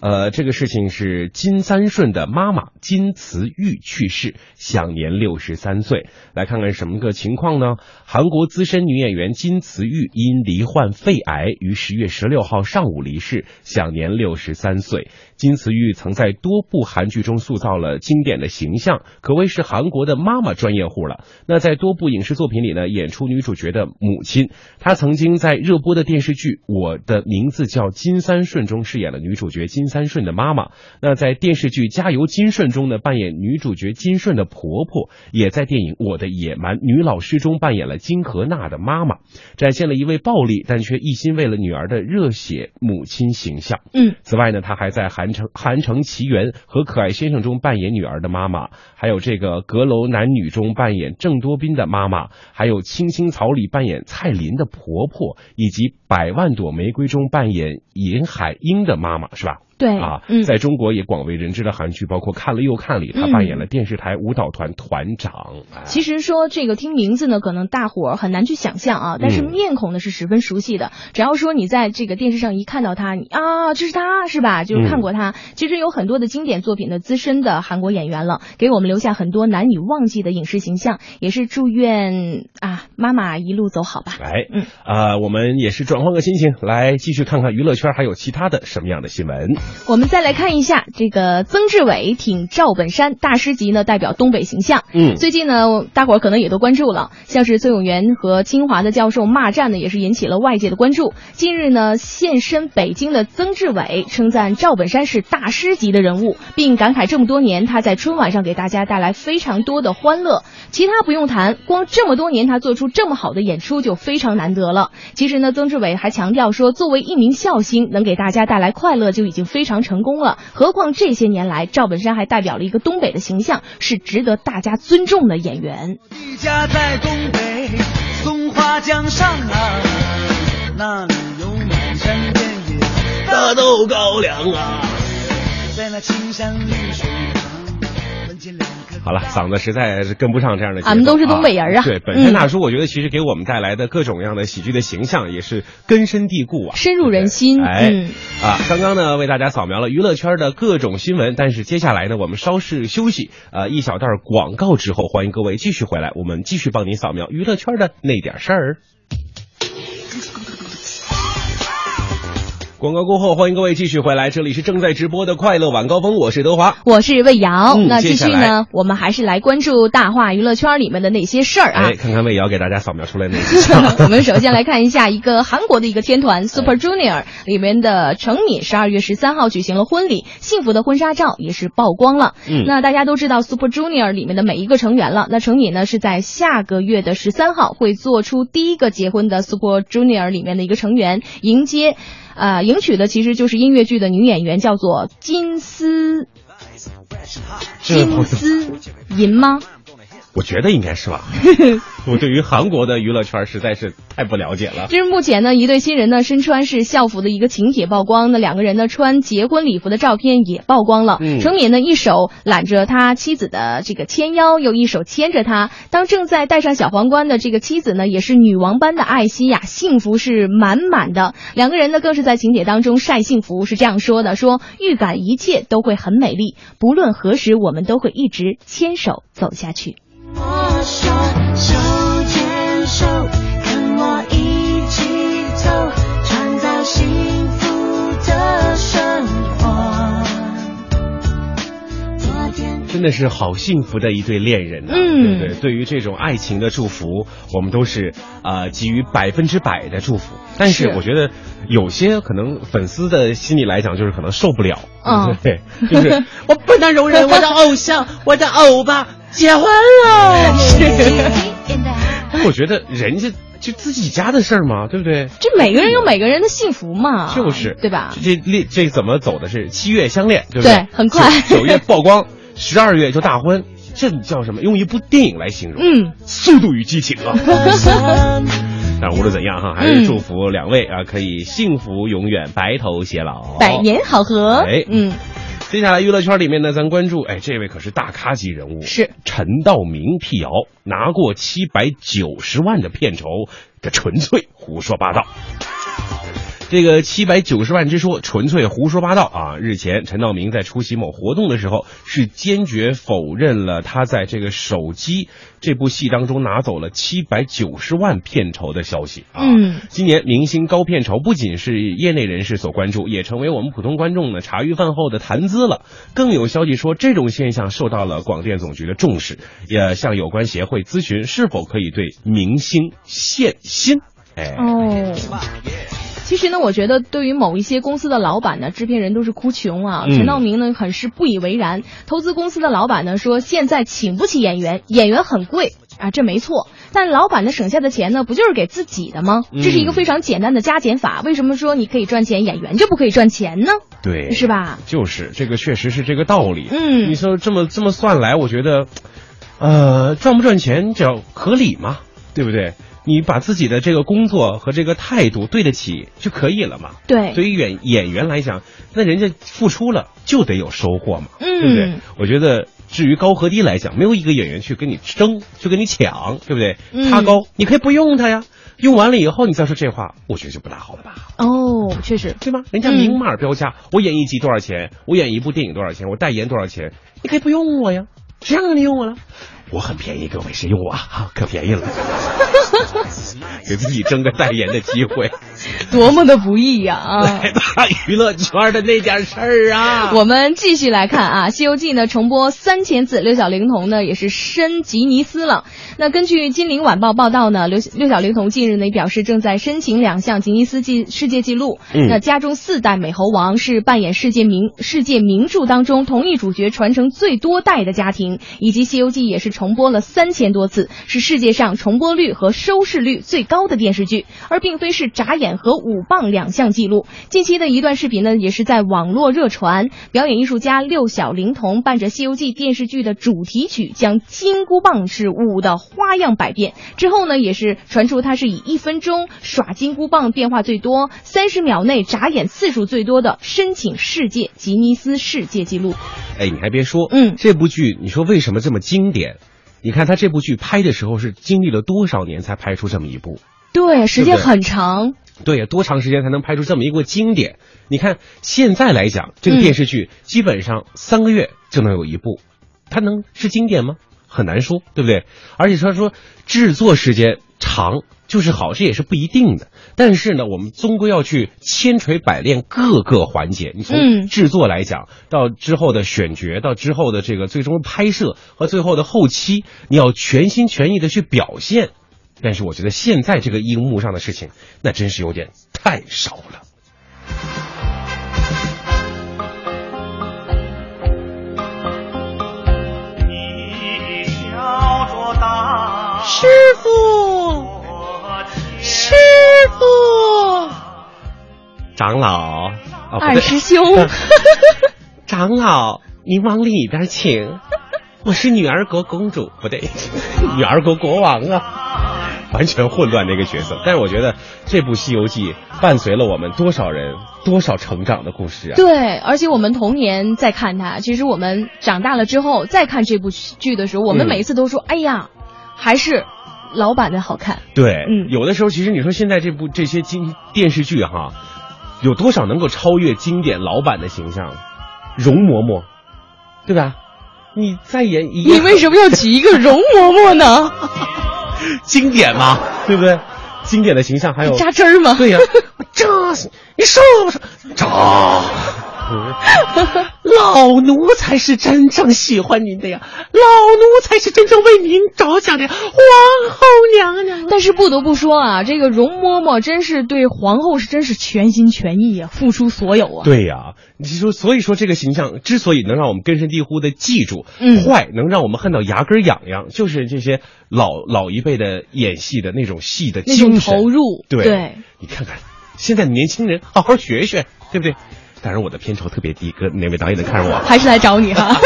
呃，这个事情是金三顺的妈妈金慈玉去世，享年六十三岁。来看看什么个情况呢？韩国资深女演员金慈玉因罹患肺癌，于十月十六号上午离世，享年六十三岁。金慈玉曾在多部韩剧中塑造了经典的形象，可谓是韩国的妈妈专业户了。那在多部影视作品里呢，演出女主角的母亲。她曾经在热播的电视剧《我的名字叫金三顺》中饰演了女主角金三顺的妈妈。那在电视剧《加油金顺》中呢，扮演女主角金顺的婆婆，也在电影《我的野蛮女老师》中扮演了金荷娜的妈妈，展现了一位暴力但却一心为了女儿的热血母亲形象。嗯，此外呢，她还在《韩韩城奇缘》和《可爱先生》中扮演女儿的妈妈，还有这个《阁楼男女》中扮演郑多彬的妈妈，还有《青青草》里扮演蔡琳的婆婆，以及《百万朵玫瑰》中扮演尹海英的妈妈，是吧？对啊，嗯在中国也广为人知的韩剧，包括《看了又看》里，她嗯扮演了电视台舞蹈团团长。哎其实说这个听名字呢，可能大伙儿很难去想象啊，但是嗯面孔呢是十分熟悉的。只要说你在这个电视上一看到他，你啊，这是他是吧？就是看过他。其实有很多的经典作品的资深的韩国演员了，给我们留下很多难以忘记的影视形象。也是祝愿啊妈妈一路走好吧。来，嗯啊、我们也是转换个心情，来继续看看娱乐圈还有其他的什么样的新闻。我们再来看一下这个曾志伟挺赵本山大师级呢，代表东北形象。嗯最近呢，大伙儿可能也都关注了，像是崔永元和清华的教授骂战呢，也是引起了外界的关注。近日呢，现身北京的曾志伟称赞赵本山是大师级的人物，并感慨这么多年他在春晚上给大家带来非常多的欢乐。其他不用谈，光这么多年他做出这么好的演出就非常难得了。其实呢，曾志伟还强调说，作为一名笑星，能给大家带来快乐就已经非常成功了。何况这些年来，赵本山还代表了一个东北的形象，是值得大家尊重的演员。你家在东北松花江上啊，那里有满山遍野大豆高粱啊！在那青山绿水旁，门前两棵好了，嗓子实在是跟不上这样的节奏。俺们都是东北人啊对，本山嗯大叔，我觉得其实给我们带来的各种各样的喜剧的形象也是根深蒂固啊，深入人心哎，嗯啊，刚刚呢为大家扫描了娱乐圈的各种新闻，但是接下来呢，我们稍事休息，呃，一小段广告之后，欢迎各位继续回来，我们继续帮您扫描娱乐圈的那点事儿。广告过后，欢迎各位继续回来，这里是正在直播的快乐晚高峰，我是德华。我是魏瑶，嗯那继续呢，我们还是来关注大话娱乐圈里面的那些事儿啊。哎，看看魏瑶给大家扫描出来哪些。我们首先来看一下一个韩国的一个天团 Super Junior 里面的成敏，十二月十三号举行了婚礼，幸福的婚纱照也是曝光了。嗯那大家都知道 Super Junior 里面的每一个成员了。那成敏呢是在下个月的十三号会做出第一个结婚的 Super Junior 里面的一个成员，迎接，呃，迎娶的其实就是音乐剧的女演员，叫做金丝金丝银吗？我觉得应该是吧。我对于韩国的娱乐圈实在是太不了解了。这是目前呢，一对新人呢身穿是校服的一个请帖曝光，那两个人呢穿结婚礼服的照片也曝光了。嗯程敏呢一手揽着他妻子的这个纤腰，又一手牵着他。当正在戴上小皇冠的这个妻子呢，也是女王般的爱惜呀，幸福是满满的。两个人呢更是在请帖当中晒幸福，是这样说的：说预感一切都会很美丽，不论何时，我们都会一直牵手走下去。我说手牵手，跟我一起走，创造幸福的生活。真的是好幸福的一对恋人呐、嗯对不对？对于这种爱情的祝福，我们都是呃给予百分之百的祝福。但是是我觉得有些可能粉丝的心里来讲，就是可能受不了，嗯对，就是 我不能容忍我的偶像，我的欧巴结婚了。但我觉得人家就自己家的事儿嘛，对不对？这每个人有每个人的幸福嘛，就是对吧？这这这怎么走的是七月相恋，对不对很快九九月曝光，十二月就大婚，这叫什么？用一部电影来形容，嗯，速度与激情啊！但无论怎样哈，还是祝福两位啊，可以幸福永远，白头偕老，百年好合。哎嗯，接下来娱乐圈里面呢，咱关注，哎，这位可是大咖级人物，是陈道明辟谣，拿过七百九十万的片酬，这纯粹胡说八道。这个七百九十万之说纯粹胡说八道啊！日前，陈道明在出席某活动的时候，是坚决否认了他在这个手机这部戏当中拿走了七百九十万片酬的消息啊。嗯，今年明星高片酬不仅是业内人士所关注，也成为我们普通观众呢茶余饭后的谈资了。更有消息说，这种现象受到了广电总局的重视，也向有关协会咨询是否可以对明星限薪。哎，哦。其实呢，我觉得对于某一些公司的老板呢，制片人都是哭穷啊。嗯陈道明呢，很是不以为然。投资公司的老板呢说，现在请不起演员，演员很贵啊，这没错。但老板呢省下的钱呢，不就是给自己的吗？嗯这是一个非常简单的加减法。为什么说你可以赚钱，演员就不可以赚钱呢？对，是吧？就是这个，确实是这个道理。嗯你说这么这么算来，我觉得，呃，赚不赚钱叫合理嘛，对不对？你把自己的这个工作和这个态度对得起就可以了嘛。对对于演演员来讲，那人家付出了就得有收获嘛，嗯对不对？我觉得至于高和低来讲，没有一个演员去跟你争，去跟你抢，对不对？嗯他高，你可以不用他呀。用完了以后，你再说这话，我觉得就不大好了吧？哦，确实，对吗？人家明码标价，我演一集多少钱，我演一部电影多少钱，我代言多少钱，你可以不用我呀，谁让你用我了？我很便宜，各位，谁用我啊？可便宜了，给自己争个代言的机会，多么的不易呀啊！来吧，娱乐圈的那点事儿啊！我们继续来看啊，《西游记》呢重播三千次，六小龄童呢也是申吉尼斯了。那根据《金陵晚报》报道呢，六六小龄童近日呢也表示正在申请两项吉尼斯纪世界纪录。嗯那家中四代美猴王是扮演世界名世界名著当中同一主角传承最多代的家庭，以及《西游记》也是重播了三千多次，是世界上重播率和收视率最高的电视剧，而并非是眨眼和舞棒两项纪录。近期的一段视频呢，也是在网络热传，表演艺术家六小龄童伴着《西游记》电视剧的主题曲，将金箍棒是舞的花样百变。之后呢，也是传出他是以一分钟耍金箍棒变化最多、三十秒内眨眼次数最多的，申请世界吉尼斯世界纪录。哎，你还别说，嗯，这部剧你说为什么这么经典？你看他这部剧拍的时候是经历了多少年才拍出这么一部？对，时间很长。对呀，多长时间才能拍出这么一个经典？你看现在来讲，这个电视剧基本上三个月就能有一部，它能是经典吗？很难说，对不对？而且他说制作时间长就是好，这也是不一定的。但是呢，我们终归要去千锤百炼各个环节。你从嗯制作来讲，到之后的选角，到之后的这个最终拍摄和最后的后期，你要全心全意的去表现。但是我觉得现在这个荧幕上的事情，那真是有点太少了。师傅，师傅，长老，二对师兄 长老，您往里边请。我是女儿国公主，不对，女儿国国王啊，完全混乱那个角色。但是我觉得这部《西游记》伴随了我们多少人多少成长的故事啊！对，而且我们童年在看它，其实我们长大了之后再看这部剧的时候，我们嗯每一次都说：“哎呀，还是老版的好看。对，嗯有的时候其实你说现在这部这些经电视剧哈，有多少能够超越经典老版的形象？容嬷嬷，对吧？你再演一，你为什么要举一个容嬷嬷呢？经典嘛，对不对？经典的形象还有扎针儿吗？对呀、扎你说不说？这，老奴才是真正喜欢您的呀，老奴才是真正为您着想的皇后娘娘。但是不得不说啊，这个容嬷嬷真是对皇后是真是全心全意啊，付出所有啊。对呀、你说，所以说这个形象之所以能让我们根深蒂固的记住，嗯坏能让我们恨到牙根痒痒，就是这些老老一辈的演戏的那种戏的那种精神投入对，对你看看现在的年轻人，好好学学，对不对？当然我的片酬特别低，哥哪位导演能看上我？还是来找你哈。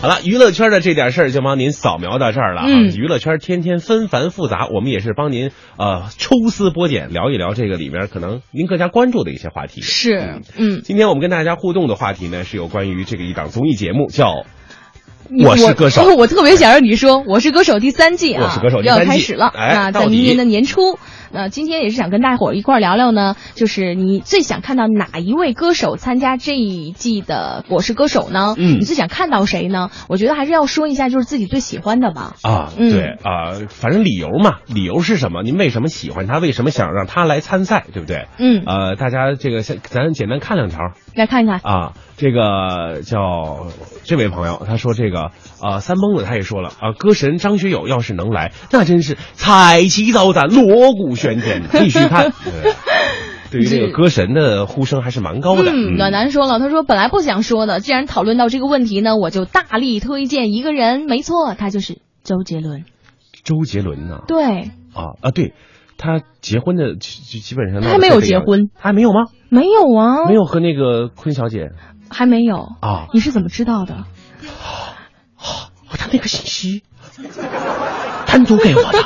好了，娱乐圈的这点事儿就帮您扫描到这儿了啊。嗯娱乐圈天天纷繁复杂，我们也是帮您呃抽丝剥茧，聊一聊这个里面可能您更加关注的一些话题。是，嗯，今天我们跟大家互动的话题呢，是有关于这个一档综艺节目，叫你我是歌手我，我特别想让你说《我是歌手》第三季啊，我是歌手第要三季开始了。哎那在明年的年初，那今天也是想跟大伙儿一块儿聊聊呢，就是你最想看到哪一位歌手参加这一季的《我是歌手》呢？嗯你最想看到谁呢？我觉得还是要说一下，就是自己最喜欢的吧。啊，嗯对啊、反正理由嘛，理由是什么？您为什么喜欢他？为什么想让他来参赛？对不对？嗯，呃，大家这个先咱简单看两条来看一看。啊。这个叫这位朋友，他说这个啊、三蹦子他也说了啊，歌神张学友要是能来，那真是彩旗招展，锣鼓喧天，必须看。对对于这个歌神的呼声还是蛮高的。嗯，暖男说了，他说本来不想说的，既然讨论到这个问题呢，我就大力推荐一个人，没错，他就是周杰伦。周杰伦呢？对，啊啊，对，他结婚的基基本上他还没有结婚，他还没有吗？没有啊，没有和那个坤小姐还没有啊？你是怎么知道的？哦，他那个信息 单独给我的，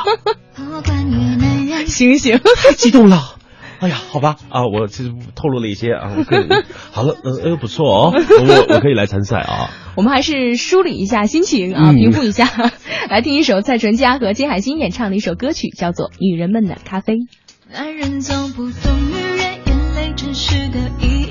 醒醒，太激动了。哎呀，好吧啊，我其实透露了一些啊，我可以 好了，呃，呃，不错哦，我我可以来参赛啊。我们还是梳理一下心情啊，嗯平复一下，来听一首蔡淳佳和金海心演唱的一首歌曲，叫做《女人们的咖啡》。男人总不懂女人眼泪真实的意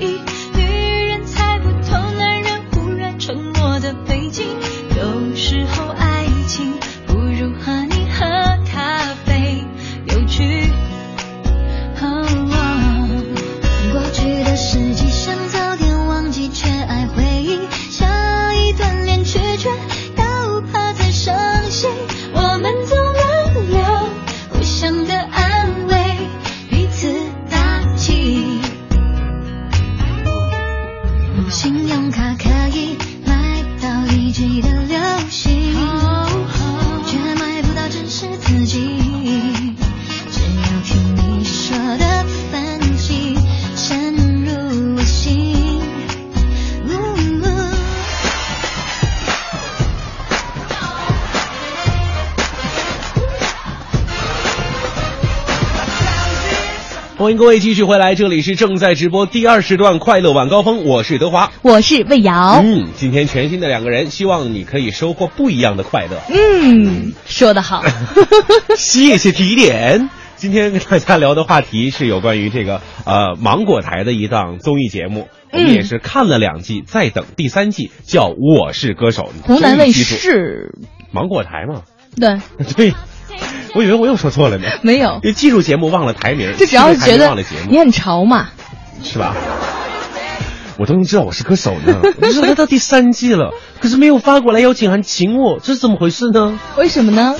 到一欢迎各位继续回来，这里是正在直播第二时段快乐晚高峰，我是德华，我是魏瑶。嗯，今天全新的两个人，希望你可以收获不一样的快乐。嗯，说得好。谢谢提点。今天跟大家聊的话题是有关于这个呃芒果台的一档综艺节目，我们嗯也是看了两季，在等第三季，叫《我是歌手》。湖南卫视，芒果台嘛？对，对，我以为我又说错了呢。没有，因为记住节目忘了台名，就只要是觉得你很潮嘛。是吧？我都能知道我是歌手呢，我知道他到第三季了，可是没有发过来邀请函请我，这是怎么回事呢？为什么呢？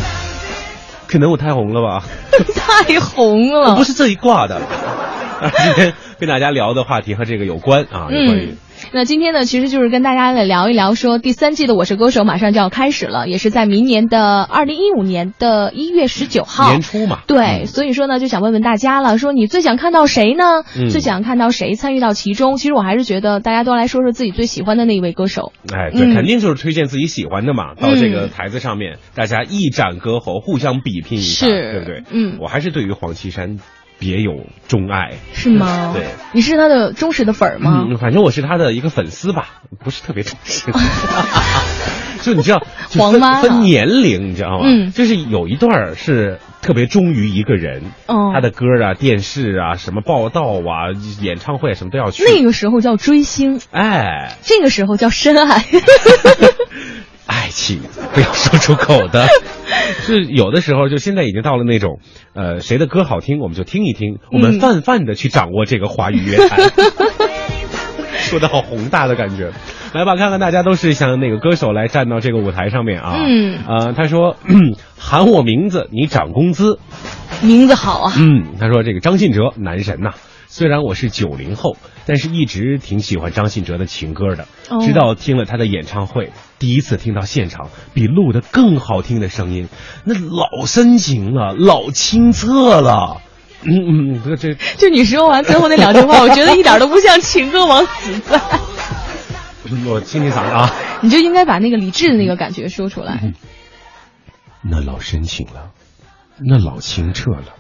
可能我太红了吧？太红了，我不是这一挂的。啊，今天跟大家聊的话题和这个有关啊，有关于嗯，那今天呢，其实就是跟大家来聊一聊，说第三季的《我是歌手》马上就要开始了，也是在明年的二零一五年的一月十九号年初嘛。对，所以说呢，就想问问大家了，说你最想看到谁呢？嗯最想看到谁参与到其中？其实我还是觉得大家都来说说自己最喜欢的那一位歌手。哎，对，嗯肯定就是推荐自己喜欢的嘛。到这个台子上面，大家一展歌喉，互相比拼一下，对不对？嗯我还是对于黄绮珊别有钟爱。是吗？对，你是他的忠实的粉儿吗？嗯，反正我是他的一个粉丝吧，不是特别忠实。就你知道，就分黄妈分年龄，你知道吗？嗯就是有一段是特别忠于一个人，哦他的歌啊、电视啊、什么报道啊、演唱会什么都要去。那个时候叫追星，哎，这个时候叫深爱。爱情不要说出口的，是有的时候就现在已经到了那种，呃，谁的歌好听我们就听一听，我们嗯泛泛的去掌握这个华语乐坛。说的好宏大的感觉，来吧，看看大家都是想哪个歌手来站到这个舞台上面啊？嗯呃，他说 喊我名字，你涨工资。名字好啊。嗯，他说这个张信哲男神呐、虽然我是九零后，但是一直挺喜欢张信哲的情歌的。哦直到听了他的演唱会，第一次听到现场比录的更好听的声音，那老深情了，老清澈了。嗯嗯，这这 就你说完最后那两句话，我觉得一点都不像情歌王子在。我清清嗓子啊。你就应该把那个李志的那个感觉说出来。那老深情了，那老清澈了，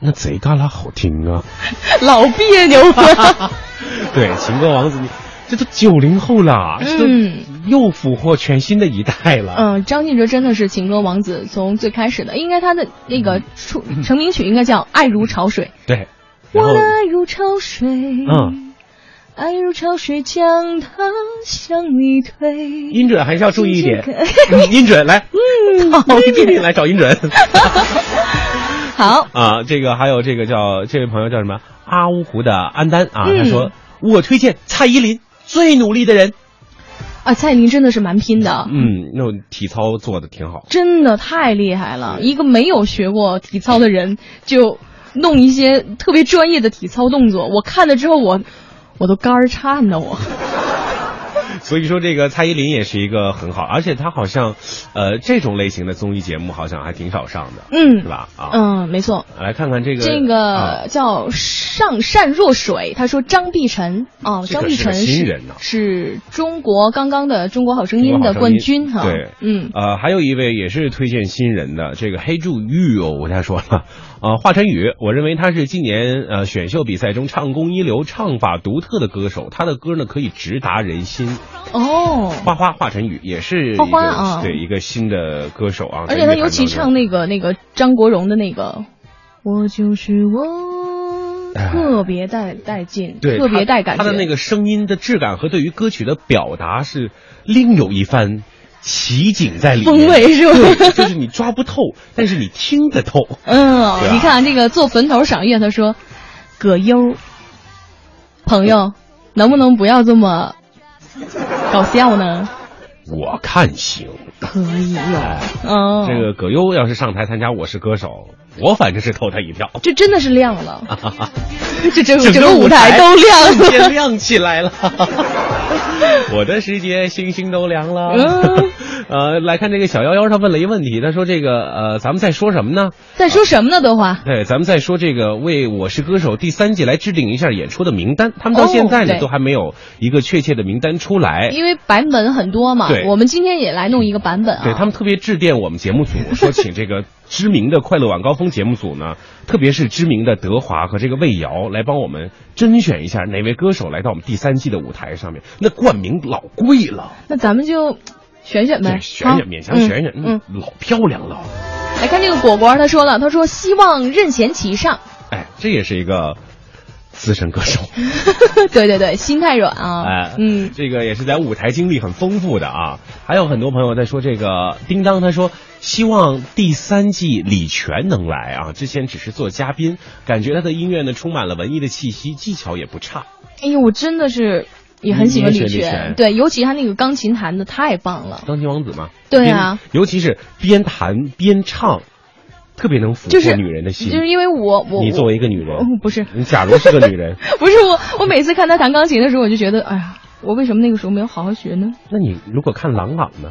那贼嘎啦好听啊！老别扭了。对，情歌王子，你这都九零后了，这都嗯又俘获全新的一代了。嗯，张信哲真的是情歌王子，从最开始的，应该他的那个出成名曲应该叫《爱如潮水 对，》。我的爱如潮水，嗯，爱如潮水将它向你推。音准还是要注意一点音准来，嗯，好你这边来找音准。好，啊，这个还有这个叫这位朋友叫什么阿乌湖的安丹啊，嗯他说我推荐蔡依林，最努力的人。啊，蔡依林真的是蛮拼的。嗯，那种体操做的挺好。真的太厉害了！一个没有学过体操的人，就弄一些特别专业的体操动作，我看了之后，我我都肝儿颤呢我。所以说，这个蔡依林也是一个很好，而且她好像，呃，这种类型的综艺节目好像还挺少上的，嗯，是吧？啊，嗯，没错。来看看这个，这啊个叫上善若水，他说张碧晨哦，张碧晨是新人呐是中国刚刚的中国好声音的冠军哈。对，嗯，呃，还有一位也是推荐新人的，这个黑柱玉哦，我跟他说了，呃，华晨宇，我认为他是今年呃选秀比赛中唱功一流、唱法独特的歌手，他的歌呢可以直达人心。哦，花花华晨宇也是一个花花啊对一个新的歌手啊，而且他尤其唱那个那个张国荣的那个，我就是我，特别带带劲，特别带感觉。他的那个声音的质感和对于歌曲的表达是另有一番奇景在里面，风味是吧对，就是你抓不透，但是你听得透。嗯你看这个做坟头赏月，他说，葛优，朋友，能不能不要这么搞笑呢？我看行。可以嗯，这个葛优要是上台参加《我是歌手》，我反正是投他一票。这真的是亮了，这整整整个舞台台都亮了。亮起来了。我的世界星星都亮了。嗯呃，来看这个小幺幺，他问了一个问题，他说这个呃，咱们在说什么呢？在说什么呢，德华？对，咱们在说这个为《我是歌手》第三季来制定一下演出的名单，他们到现在呢、哦都还没有一个确切的名单出来。因为版本很多嘛对，我们今天也来弄一个版本啊。对他们特别致电我们节目组，说请这个知名的快乐晚高峰节目组呢，特别是知名的德华和这个魏瑶来帮我们甄选一下哪位歌手来到我们第三季的舞台上面。那冠名老贵了，那咱们就选选呗，选选勉强选选，嗯，嗯，老漂亮了。来看这个果果，他说了，他说希望任贤齐上。哎，这也是一个资深歌手。对对对，心太软啊。哎，嗯，这个也是在舞台经历很丰富的啊。还有很多朋友在说这个叮当，他说希望第三季李泉能来啊。之前只是做嘉宾，感觉他的音乐呢充满了文艺的气息，技巧也不差。哎呦，我真的是也很喜欢你也李泉，李泉对，尤其他那个钢琴弹的太棒了。钢琴王子嘛，对啊，尤其是边弹边唱，特别能俘获就是女人的心。就是因为我我我你作为一个女人哦，不是你假如是个女人，不是我，我每次看她弹钢琴的时候，我就觉得，哎呀，我为什么那个时候没有好好学呢？那你如果看郎朗呢？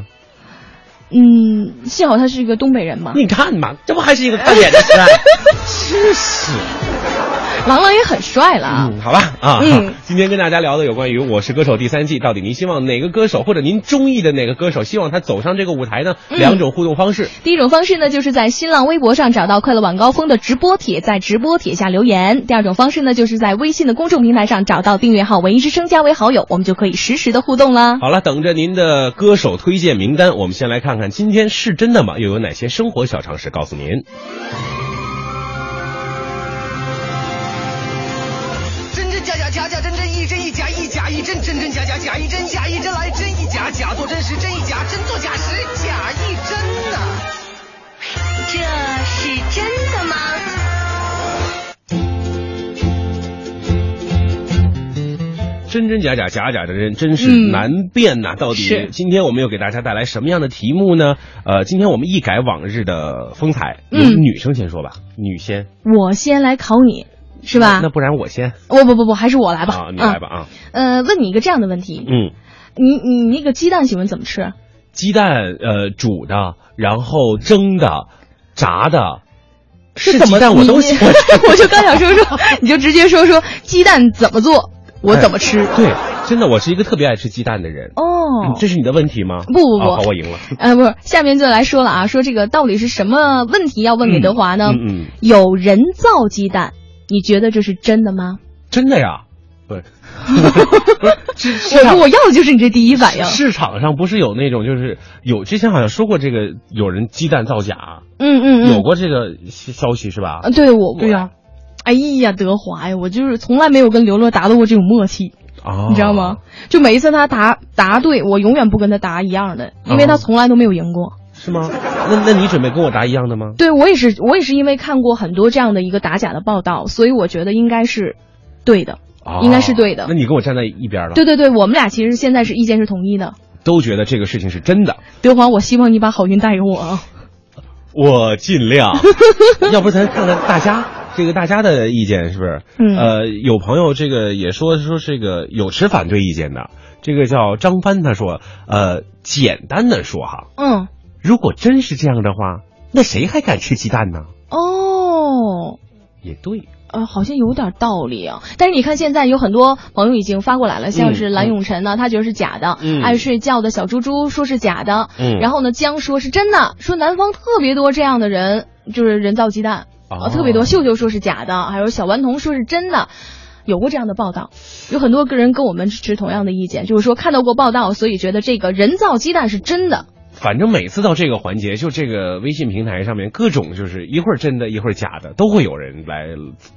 嗯，幸好他是一个东北人嘛。你看嘛，这不还是一个看脸的事？真是。郎朗也很帅了啊。嗯，好吧啊，嗯 今天跟大家聊的有关于《我是歌手》第三季，到底您希望哪个歌手或者您中意的哪个歌手，希望他走上这个舞台呢？嗯两种互动方式。第一种方式呢，就是在新浪微博上找到快乐晚高峰的直播帖，在直播帖下留言。第二种方式呢，就是在微信的公众平台上找到订阅号“文艺之声”加为好友，我们就可以实时的互动了。好了，等着您的歌手推荐名单。我们先来看看今天是真的吗？又有哪些生活小常识告诉您？假，一真，真真假假，假一真，假一真来真一假，假作真时真一假，真作假时假一真呐、这是真的吗？真真假假，假假的真，真是难辨呐、到底今天我们又给大家带来什么样的题目呢？呃，今天我们一改往日的风采，嗯女生先说吧，女先我先来考你，是吧？那不然我先不不不不，还是我来吧。啊，你来吧啊。呃，问你一个这样的问题，嗯，你你那个鸡蛋喜欢怎么吃？鸡蛋呃煮的，然后蒸的，炸的，是怎么鸡蛋我都喜欢吃。我就刚想说说，你就直接说说鸡蛋怎么做，我怎么吃。哎对，真的，我是一个特别爱吃鸡蛋的人。哦嗯这是你的问题吗？不不不哦好，我赢了。呃，不是，下面就来说了啊，说这个到底是什么问题要问给德华呢？嗯嗯，有人造鸡蛋，你觉得这是真的吗？真的呀，不是，我说我要的就是你这第一反应。市场上不是有那种，就是有之前好像说过这个有人鸡蛋造假，嗯嗯嗯，有过这个消息是吧？啊，对我对呀。哎呀，德华呀，我就是从来没有跟刘乐达到过这种默契，哦，你知道吗？就每一次他答答对，我永远不跟他答一样的，因为他从来都没有赢过。是吗？那那你准备跟我答一样的吗？对我也是，我也是因为看过很多这样的一个打假的报道，所以我觉得应该是对的，哦应该是对的那。你跟我站在一边了？对对对，我们俩其实现在是意见是统一的。都觉得这个事情是真的。德华，我希望你把好运带给我啊！我尽量，要不咱看看大家这个大家的意见是不是？嗯呃，有朋友这个也说说这个有持反对意见的，这个叫张帆，他说，呃，简单的说哈，嗯，如果真是这样的话，那谁还敢吃鸡蛋呢？哦，也对，呃，好像有点道理啊。但是你看，现在有很多朋友已经发过来了，像是蓝永晨呢，他觉得是假的；嗯爱睡觉的小猪猪说是假的，嗯然后呢，江说是真的，说南方特别多这样的人，就是人造鸡蛋哦啊，特别多。秀秀说是假的，还有小顽童说是真的。有过这样的报道，有很多个人跟我们持同样的意见，就是说看到过报道，所以觉得这个人造鸡蛋是真的。反正每次到这个环节，就这个微信平台上面各种就是一会儿真的，一会儿假的，都会有人来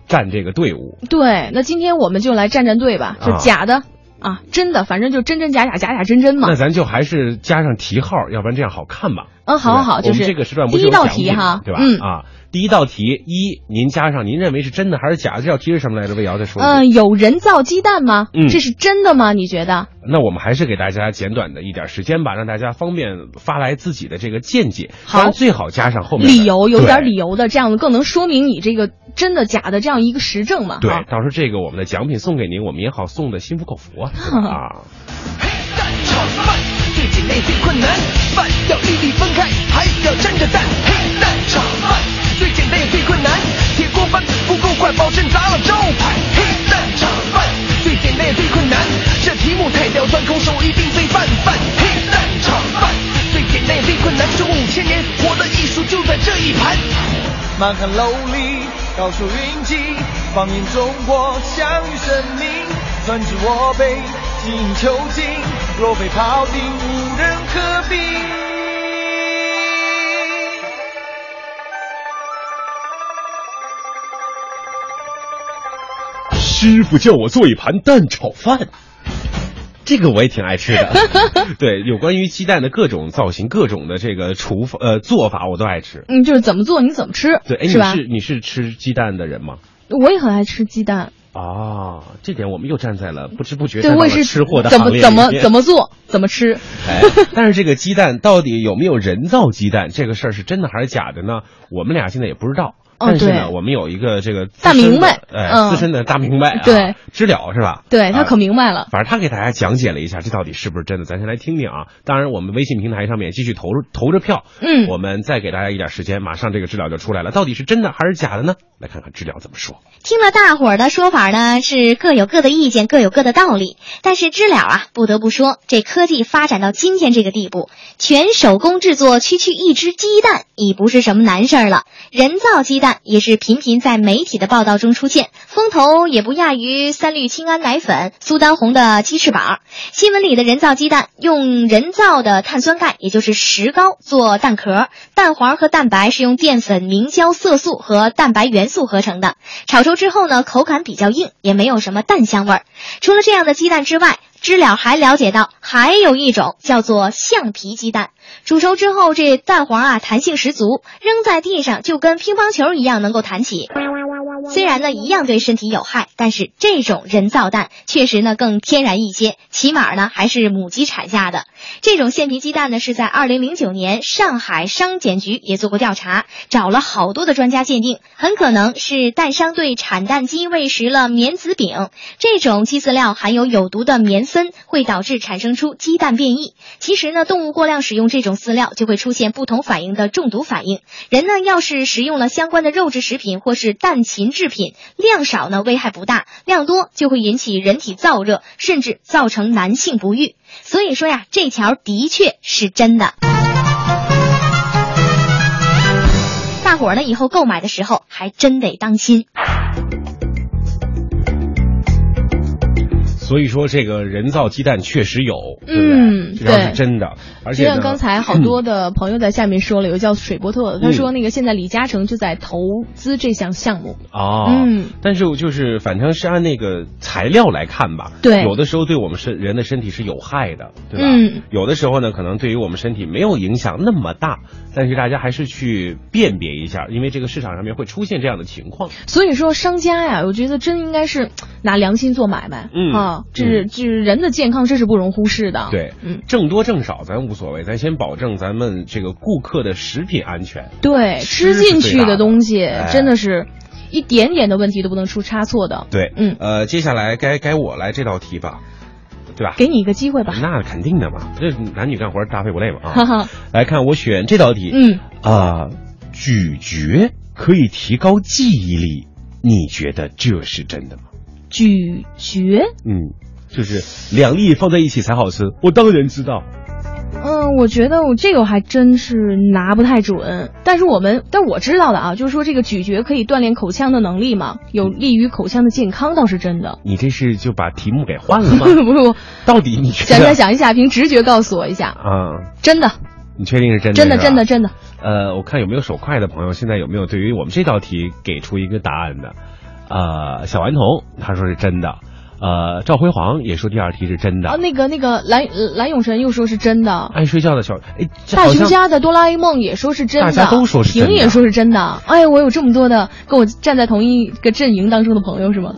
站这个队伍。对，那今天我们就来站站队吧，就啊假的啊真的，反正就真真假假，假假真真嘛那。咱就还是加上题号，要不然这样好看吧？嗯，好好好，就是这个时段不是第一道题哈，对吧？嗯啊，第一道题一，您加上您认为是真的还是假的？这道题是什么来着？魏瑶再说。嗯，有人造鸡蛋吗？嗯这是真的吗？你觉得？那我们还是给大家简短的一点时间吧，让大家方便发来自己的这个见解。好当然最好加上后面理由有点理由的，这样更能说明你这个真的假的这样一个实证嘛。对哈，到时候这个我们的奖品送给您，我们也好送的心服口服啊。对吧啊，炒饭最简单也最困难，饭要粒粒分开，还要沾着蛋。黑蛋炒饭最困难，铁锅翻不够快，保证砸了招牌。黑蛋炒饭最简单也最困难，这题目太刁钻，空手一定被泛泛。黑蛋炒饭最简单也最困难，这五千年活的艺术就在这一盘。满汉楼里，高手云集，放眼中国，享誉盛名。专治我辈，精益求精，若非庖丁，无人可比。师傅叫我做一盘蛋炒饭。这个我也挺爱吃的，对，有关于鸡蛋的各种造型、各种的这个厨法呃做法，我都爱吃。嗯，就是怎么做你怎么吃，对，哎，你是你是吃鸡蛋的人吗？我也很爱吃鸡蛋，啊，这点我们又站在了不知不觉对，站到我也是了吃货的怎么怎行列里面么怎么做怎么吃。哎，但是这个鸡蛋到底有没有人造鸡蛋，这个事儿是真的还是假的呢？我们俩现在也不知道。哦但是呢，我们有一个这个大明白哎，嗯资深的大明白啊，对，知了是吧？对他啊可明白了。反正他给大家讲解了一下，这到底是不是真的？咱先来听听啊。当然，我们微信平台上面继续投投着票，嗯我们再给大家一点时间，马上这个知了就出来了，到底是真的还是假的呢？来看看知了怎么说。听了大伙儿的说法呢，是各有各的意见，各有各的道理。但是知了啊，不得不说，这科技发展到今天这个地步，全手工制作区区一只鸡蛋已不是什么难事儿了。人造鸡蛋也是频频在媒体的报道中出现，风头也不亚于三氯氰胺奶粉、苏丹红的鸡翅膀。新闻里的人造鸡蛋用人造的碳酸钙，也就是石膏做蛋壳，蛋黄和蛋白是用淀粉、明胶、色素和蛋白元素合成的。炒熟之后呢，口感比较硬，也没有什么蛋香味儿。除了这样的鸡蛋之外，知了还了解到还有一种叫做橡皮鸡蛋，煮熟之后这蛋黄啊弹性十足，扔在地上就跟乒乓球一样能够弹起。虽然呢一样对身体有害，但是这种人造蛋确实呢更天然一些，起码呢还是母鸡产下的。这种橡皮鸡蛋呢是在二零零九年上海商检局也做过调查，找了好多的专家鉴定，很可能是蛋商对产蛋鸡喂食了棉籽饼，这种鸡饲料含有有毒的棉森，会导致产生出鸡蛋变异。其实呢，动物过量使用这种饲料就会出现不同反应的中毒反应。人呢，要是食用了相关的肉质食品或是蛋禽制品，量少呢危害不大，量多就会引起人体燥热，甚至造成男性不育。所以说呀，这条的确是真的。大伙儿呢以后购买的时候还真得当心。所以说，这个人造鸡蛋确实有，对不对？嗯这条是真的，而且就像刚才好多的朋友在下面说了，有个叫水波特，他嗯说那个现在李嘉诚就在投资这项项目。哦，嗯，但是就是反正是按那个材料来看吧，对有的时候对我们身人的身体是有害的，对吧？嗯，有的时候呢，可能对于我们身体没有影响那么大，但是大家还是去辨别一下，因为这个市场上面会出现这样的情况。所以说商家呀，我觉得真应该是拿良心做买卖。嗯啊，这是这是人的健康，这是不容忽视的。对，嗯，挣多挣少咱无所谓，咱先保证咱们这个顾客的食品安全。对，吃吃进去的东西哎真的是一点点的问题都不能出差错的。对，嗯，呃，接下来该该我来这道题吧，对吧？给你一个机会吧。那肯定的嘛，这男女干活搭配不累嘛哈啊！哈，来看我选这道题，嗯啊，咀嚼可以提高记忆力，你觉得这是真的吗？咀嚼，嗯，就是两粒放在一起才好吃，我当然知道。嗯，我觉得我这个还真是拿不太准。但是我们，但我知道的啊，就是说这个咀嚼可以锻炼口腔的能力嘛，有利于口腔的健康，倒是真的。你这是就把题目给换了吗？不不，到底你想？想想一下，凭直觉告诉我一下，啊，真的，你确定是真的？真的，真的，。真的。呃，我看有没有手快的朋友，现在有没有对于我们这道题给出一个答案的？呃，小顽童他说是真的，呃，赵辉煌也说第二题是真的。啊，那个那个蓝蓝永晨又说是真的，爱睡觉的小哎，大熊家的哆啦 A 梦也说是真的，大家都说是真的平也说是真的。哎，我有这么多的跟我站在同一个阵营当中的朋友是吗？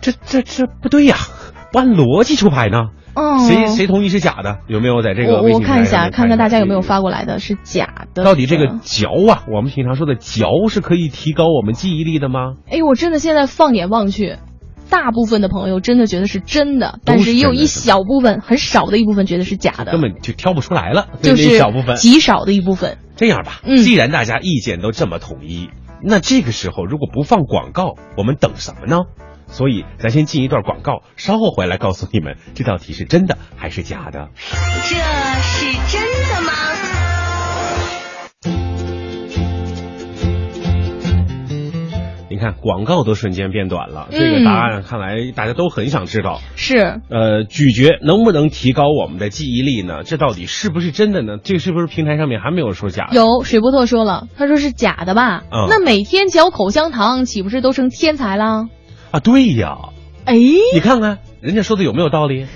这这这不对呀，不按逻辑出牌呢。哦，谁谁同意是假的？有没有在这个我微信我看一下，看看看大家有没有发过来的是假的。到底这个嚼啊，我们平常说的嚼是可以提高我们记忆力的吗？哎，我真的现在放眼望去，大部分的朋友真的觉得是真的，但是也有一小部分很少的一部分觉得是假的，根本就挑不出来了，那就是小部分极少的一部分。这样吧，嗯既然大家意见都这么统一，那这个时候如果不放广告，我们等什么呢？所以咱先进一段广告，稍后回来告诉你们这道题是真的还是假的。这是真的吗？你看广告都瞬间变短了，嗯这个答案看来大家都很想知道。是，呃，咀嚼能不能提高我们的记忆力呢？这到底是不是真的呢？这个是不是平台上面还没有说假的？有水波特说了，他说是假的吧？嗯那每天嚼口香糖，岂不是都成天才啦？啊，对呀，哎，你看看人家说的有没有道理？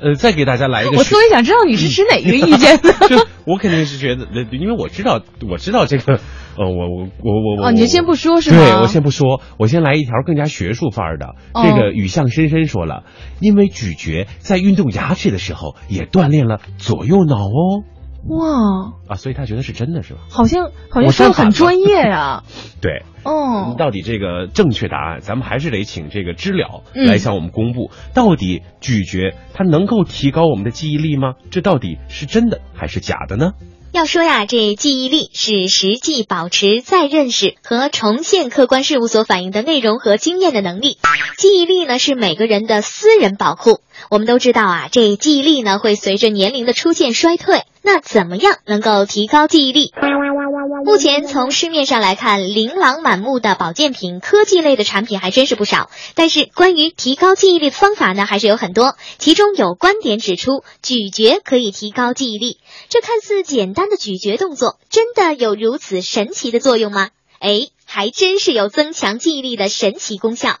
呃，再给大家来一个我，特别想知道你是持哪个意见呢？就我肯定是觉得，呃因为我知道，我知道这个，呃，我我我我我，哦你就先不说是吗对，我先不说，我先来一条更加学术范儿的。哦这个雨巷深深说了，因为咀嚼在运动牙齿的时候也锻炼了左右脑哦。哇，啊，所以他觉得是真的是吧？好像好像我说的很专业呀、对，哦，到底这个正确答案，咱们还是得请这个知了嗯来向我们公布，到底咀嚼它能够提高我们的记忆力吗？这到底是真的还是假的呢？要说呀，这记忆力是实际保持、再认识和重现客观事物所反映的内容和经验的能力。记忆力呢是每个人的私人宝库。我们都知道啊，这记忆力呢会随着年龄的出现衰退。那怎么样能够提高记忆力？目前从市面上来看，琳琅满目的保健品、科技类的产品还真是不少。但是关于提高记忆力的方法呢，还是有很多。其中有观点指出，咀嚼可以提高记忆力。这看似简单的咀嚼动作，真的有如此神奇的作用吗？哎，还真是有增强记忆力的神奇功效。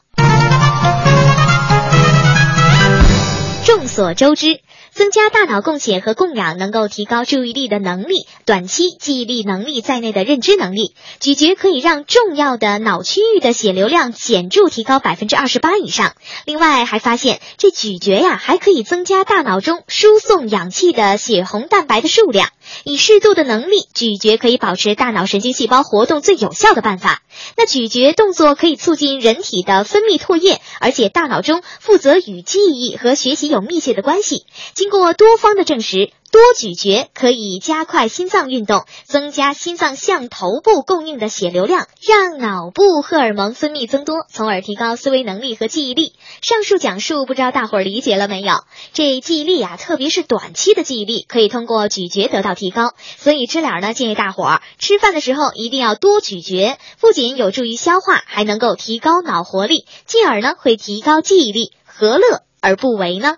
众所周知，增加大脑供血和供氧能够提高注意力的能力、短期记忆力能力在内的认知能力。咀嚼可以让重要的脑区域的血流量显著提高百分之二十八以上。另外还发现，这咀嚼呀还可以增加大脑中输送氧气的血红蛋白的数量。以适度的能力，咀嚼可以保持大脑神经细胞活动最有效的办法。那咀嚼动作可以促进人体的分泌唾液，而且大脑中负责与记忆和学习有密切的关系。经过多方的证实，多咀嚼可以加快心脏运动，增加心脏向头部供应的血流量，让脑部荷尔蒙分泌增多，从而提高思维能力和记忆力。上述讲述，不知道大伙儿理解了没有？这记忆力啊，特别是短期的记忆力，可以通过咀嚼得到提高。所以知了呢建议大伙儿吃饭的时候一定要多咀嚼，不仅有助于消化，还能够提高脑活力，进而呢会提高记忆力，何乐而不为呢？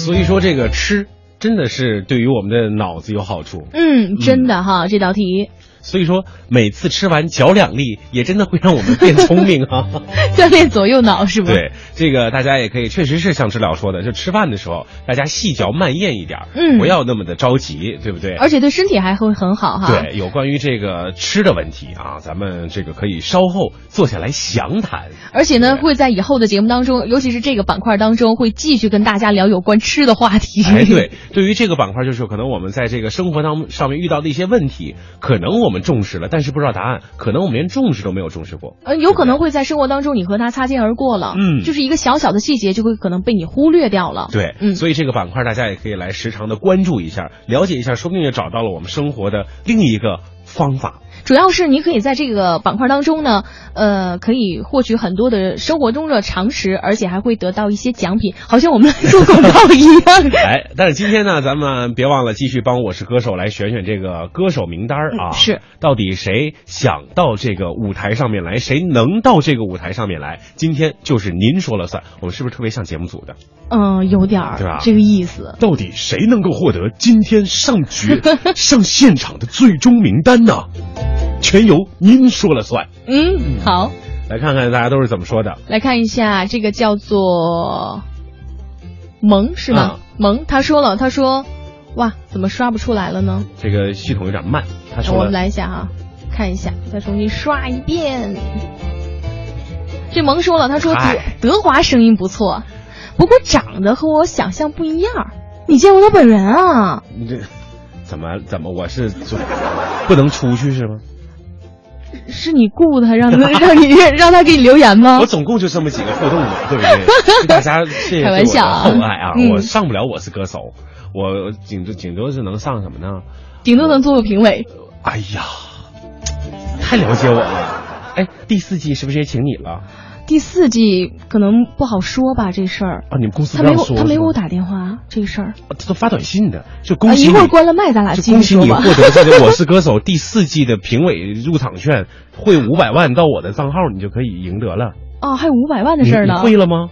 所以说这个吃真的是对于我们的脑子有好处。嗯，真的哈，这道题所以说每次吃完嚼两粒，也真的会让我们变聪明啊。锻炼左右脑是不？对，这个大家也可以，确实是像知了说的，就吃饭的时候，大家细嚼慢咽一点儿，嗯不要那么的着急，对不对？而且对身体还会很好哈。对，有关于这个吃的问题啊，咱们这个可以稍后坐下来详谈。而且呢，会在以后的节目当中，尤其是这个板块当中，会继续跟大家聊有关吃的话题。哎，对，对于这个板块，就是可能我们在这个生活当上面遇到的一些问题，可能我们重视了，但是不知道答案，可能我们连重视都没有重视过。呃，有可能会在生活当中你和他擦肩而过了，嗯就是一个小小的细节就会可能被你忽略掉了。对，嗯所以这个板块大家也可以来时常的关注一下，了解一下，说不定也找到了我们生活的另一个方法。主要是你可以在这个板块当中呢，呃，可以获取很多的生活中的常识，而且还会得到一些奖品，好像我们来做广告一样。哎，但是今天呢，咱们别忘了继续帮《我是歌手》来选选这个歌手名单儿啊。是，到底谁想到这个舞台上面来，谁能到这个舞台上面来？今天就是您说了算。我们是不是特别像节目组的？嗯，有点儿对吧这个意思。到底谁能够获得今天上局 上现场的最终名单呢？全由您说了算。嗯，好，来看看大家都是怎么说的。来看一下这个叫做萌是吗？啊萌，他说了，他说，哇，怎么刷不出来了呢？这个系统有点慢，他说了我们来一下哈，看一下，再重新刷一遍。这萌说了，他说德德华声音不错，不过长得和我想象不一样。你见过他本人啊？你这怎么怎么我是就不能出去是吗？是你雇他让他 让你让他给你留言吗我？总共就这么几个互动的，对不对？大家 这开玩笑啊对我的厚爱啊！嗯我上不了我是歌手，我顶多顶多是能上什么呢？顶多能做个评委。哎呀，太了解我了。哎，第四季是不是也请你了？第四季可能不好说吧，这事儿。啊，你们公司他没他没给我打电话，这个事儿。啊他都发短信的，就啊，恭喜你。一会儿关了麦，咱俩就继恭喜你。获得这个 《我是歌手》第四季的评委入场券，汇五百万到我的账号，你就可以赢得了。啊，还有五百万的事儿呢。你会了吗？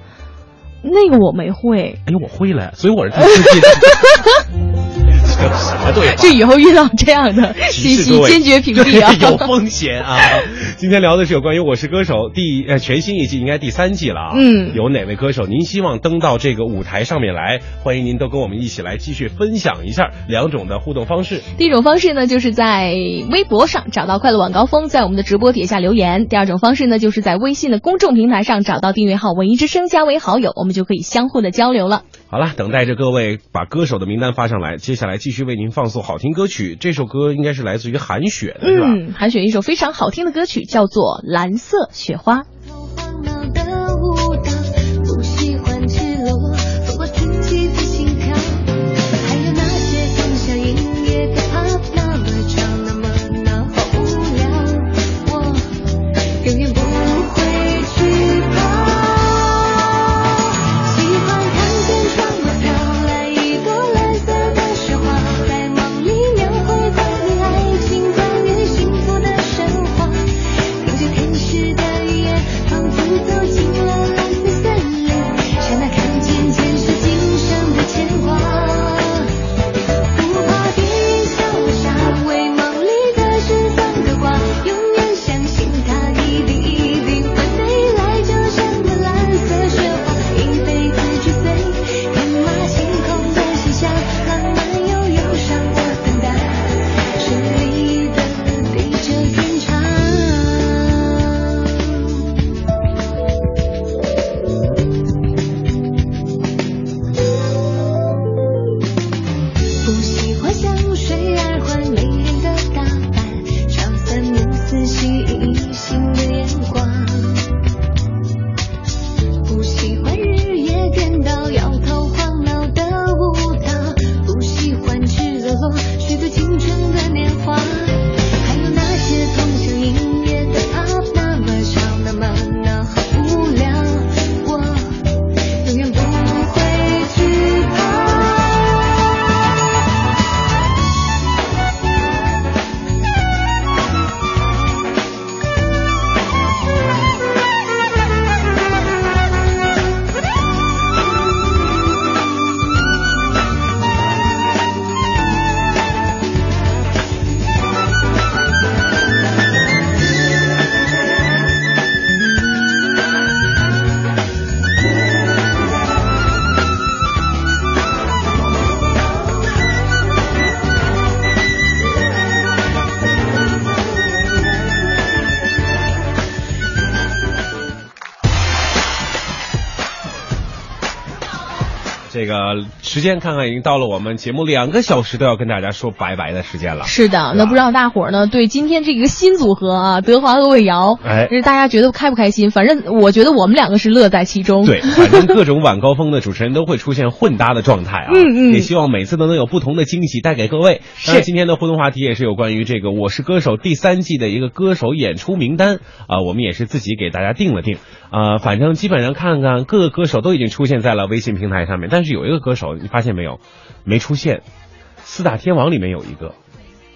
那个我没会。哎呦，我会了，所以我是第四季 的。这什么对话？这以后遇到这样的 信息，坚决屏蔽啊！对有风险啊！今天聊的是有关于《我是歌手》第呃全新一季，应该第三季了啊。嗯有哪位歌手您希望登到这个舞台上面来？欢迎您都跟我们一起来继续分享一下两种的互动方式。第一种方式呢，就是在微博上找到“快乐晚高峰”，在我们的直播底下留言；第二种方式呢，就是在微信的公众平台上找到订阅号“文艺之声”，加为好友，我们就可以相互的交流了。好了，等待着各位把歌手的名单发上来，接下来继续为您放送好听歌曲。这首歌应该是来自于韩雪的，是吧？嗯，韩雪一首非常好听的歌曲，叫做《蓝色雪花》。这个时间看看已经到了我们节目两个小时都要跟大家说拜拜的时间了。是的，那不知道大伙儿呢对今天这个新组合啊，德华和魏瑶，哎就是大家觉得开不开心？反正我觉得我们两个是乐在其中。对，反正各种晚高峰的主持人都会出现混搭的状态啊。嗯嗯也希望每次都能有不同的惊喜带给各位。是今天的互动话题也是有关于这个《我是歌手》第三季的一个歌手演出名单啊、我们也是自己给大家定了定啊、反正基本上看看各个歌手都已经出现在了微信平台上面，但是有一个歌手你发现没有，没出现，四大天王里面有一个。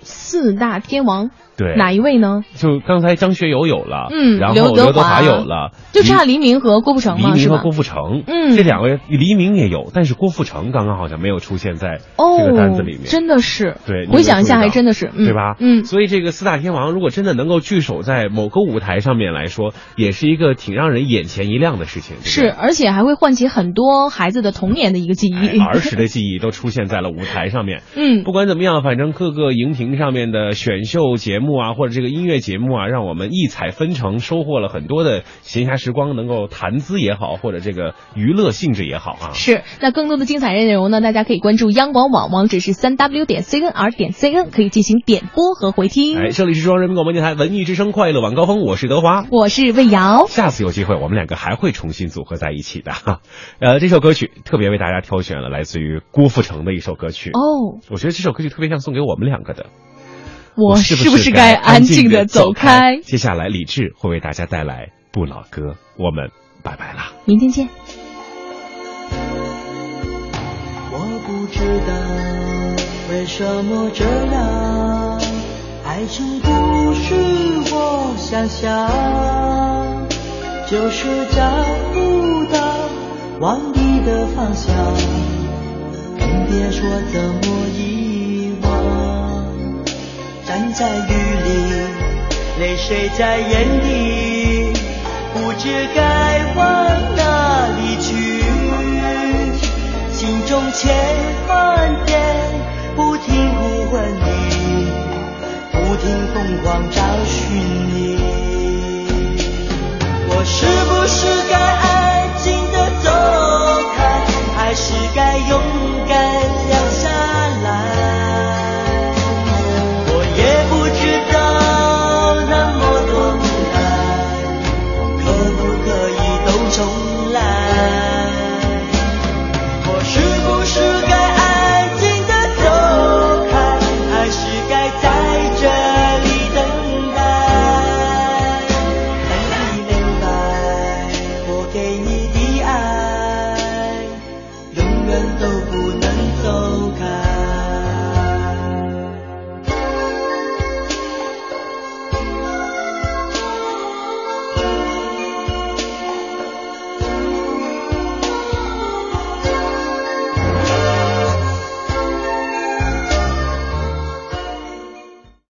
四大天王，对哪一位呢？就刚才张学友有了，嗯然后刘德华有了，就差黎明和郭富城黎明和郭？富城，嗯这两位黎明也有，但是郭富城刚刚好像没有出现在哦，这个单子里面。真的是。对，回想一下，还真的是，嗯、对吧？嗯，所以这个四大天王如果真的能够聚首在某个舞台上面来说，也是一个挺让人眼前一亮的事情。是，而且还会唤起很多孩子的童年的一个记忆。哎儿时的记忆都出现在了舞台上面。嗯，不管怎么样，反正各个荧屏上面的选秀节目啊，或者这个音乐节目啊，让我们异彩纷呈，收获了很多的闲暇时光，能够谈资也好，或者这个娱乐性质也好啊。是，那更多的精彩内容呢，大家可以关注央广网，网址是三 w 点 cnr 点 cn，可以进行点播和回听。哎，这里是中央人民广播电台文艺之声快乐晚高峰，我是德华。我是魏瑶。下次有机会，我们两个还会重新组合在一起的。哈，呃，这首歌曲特别为大家挑选了来自于郭富城的一首歌曲。哦，我觉得这首歌曲特别像送给我们两个的。我是是不是该该安静的走开接下来，李志会为大家带来不老歌，我们拜拜啦。明天见。我不知道为什么这样，爱情不是我想象，就是找不到往你的方向，更别说怎么遗忘。站在雨里泪水在眼底不知该往哪里去？心中千万遍不停呼唤你不停疯狂找寻你我是不是该安静的走开还是该勇敢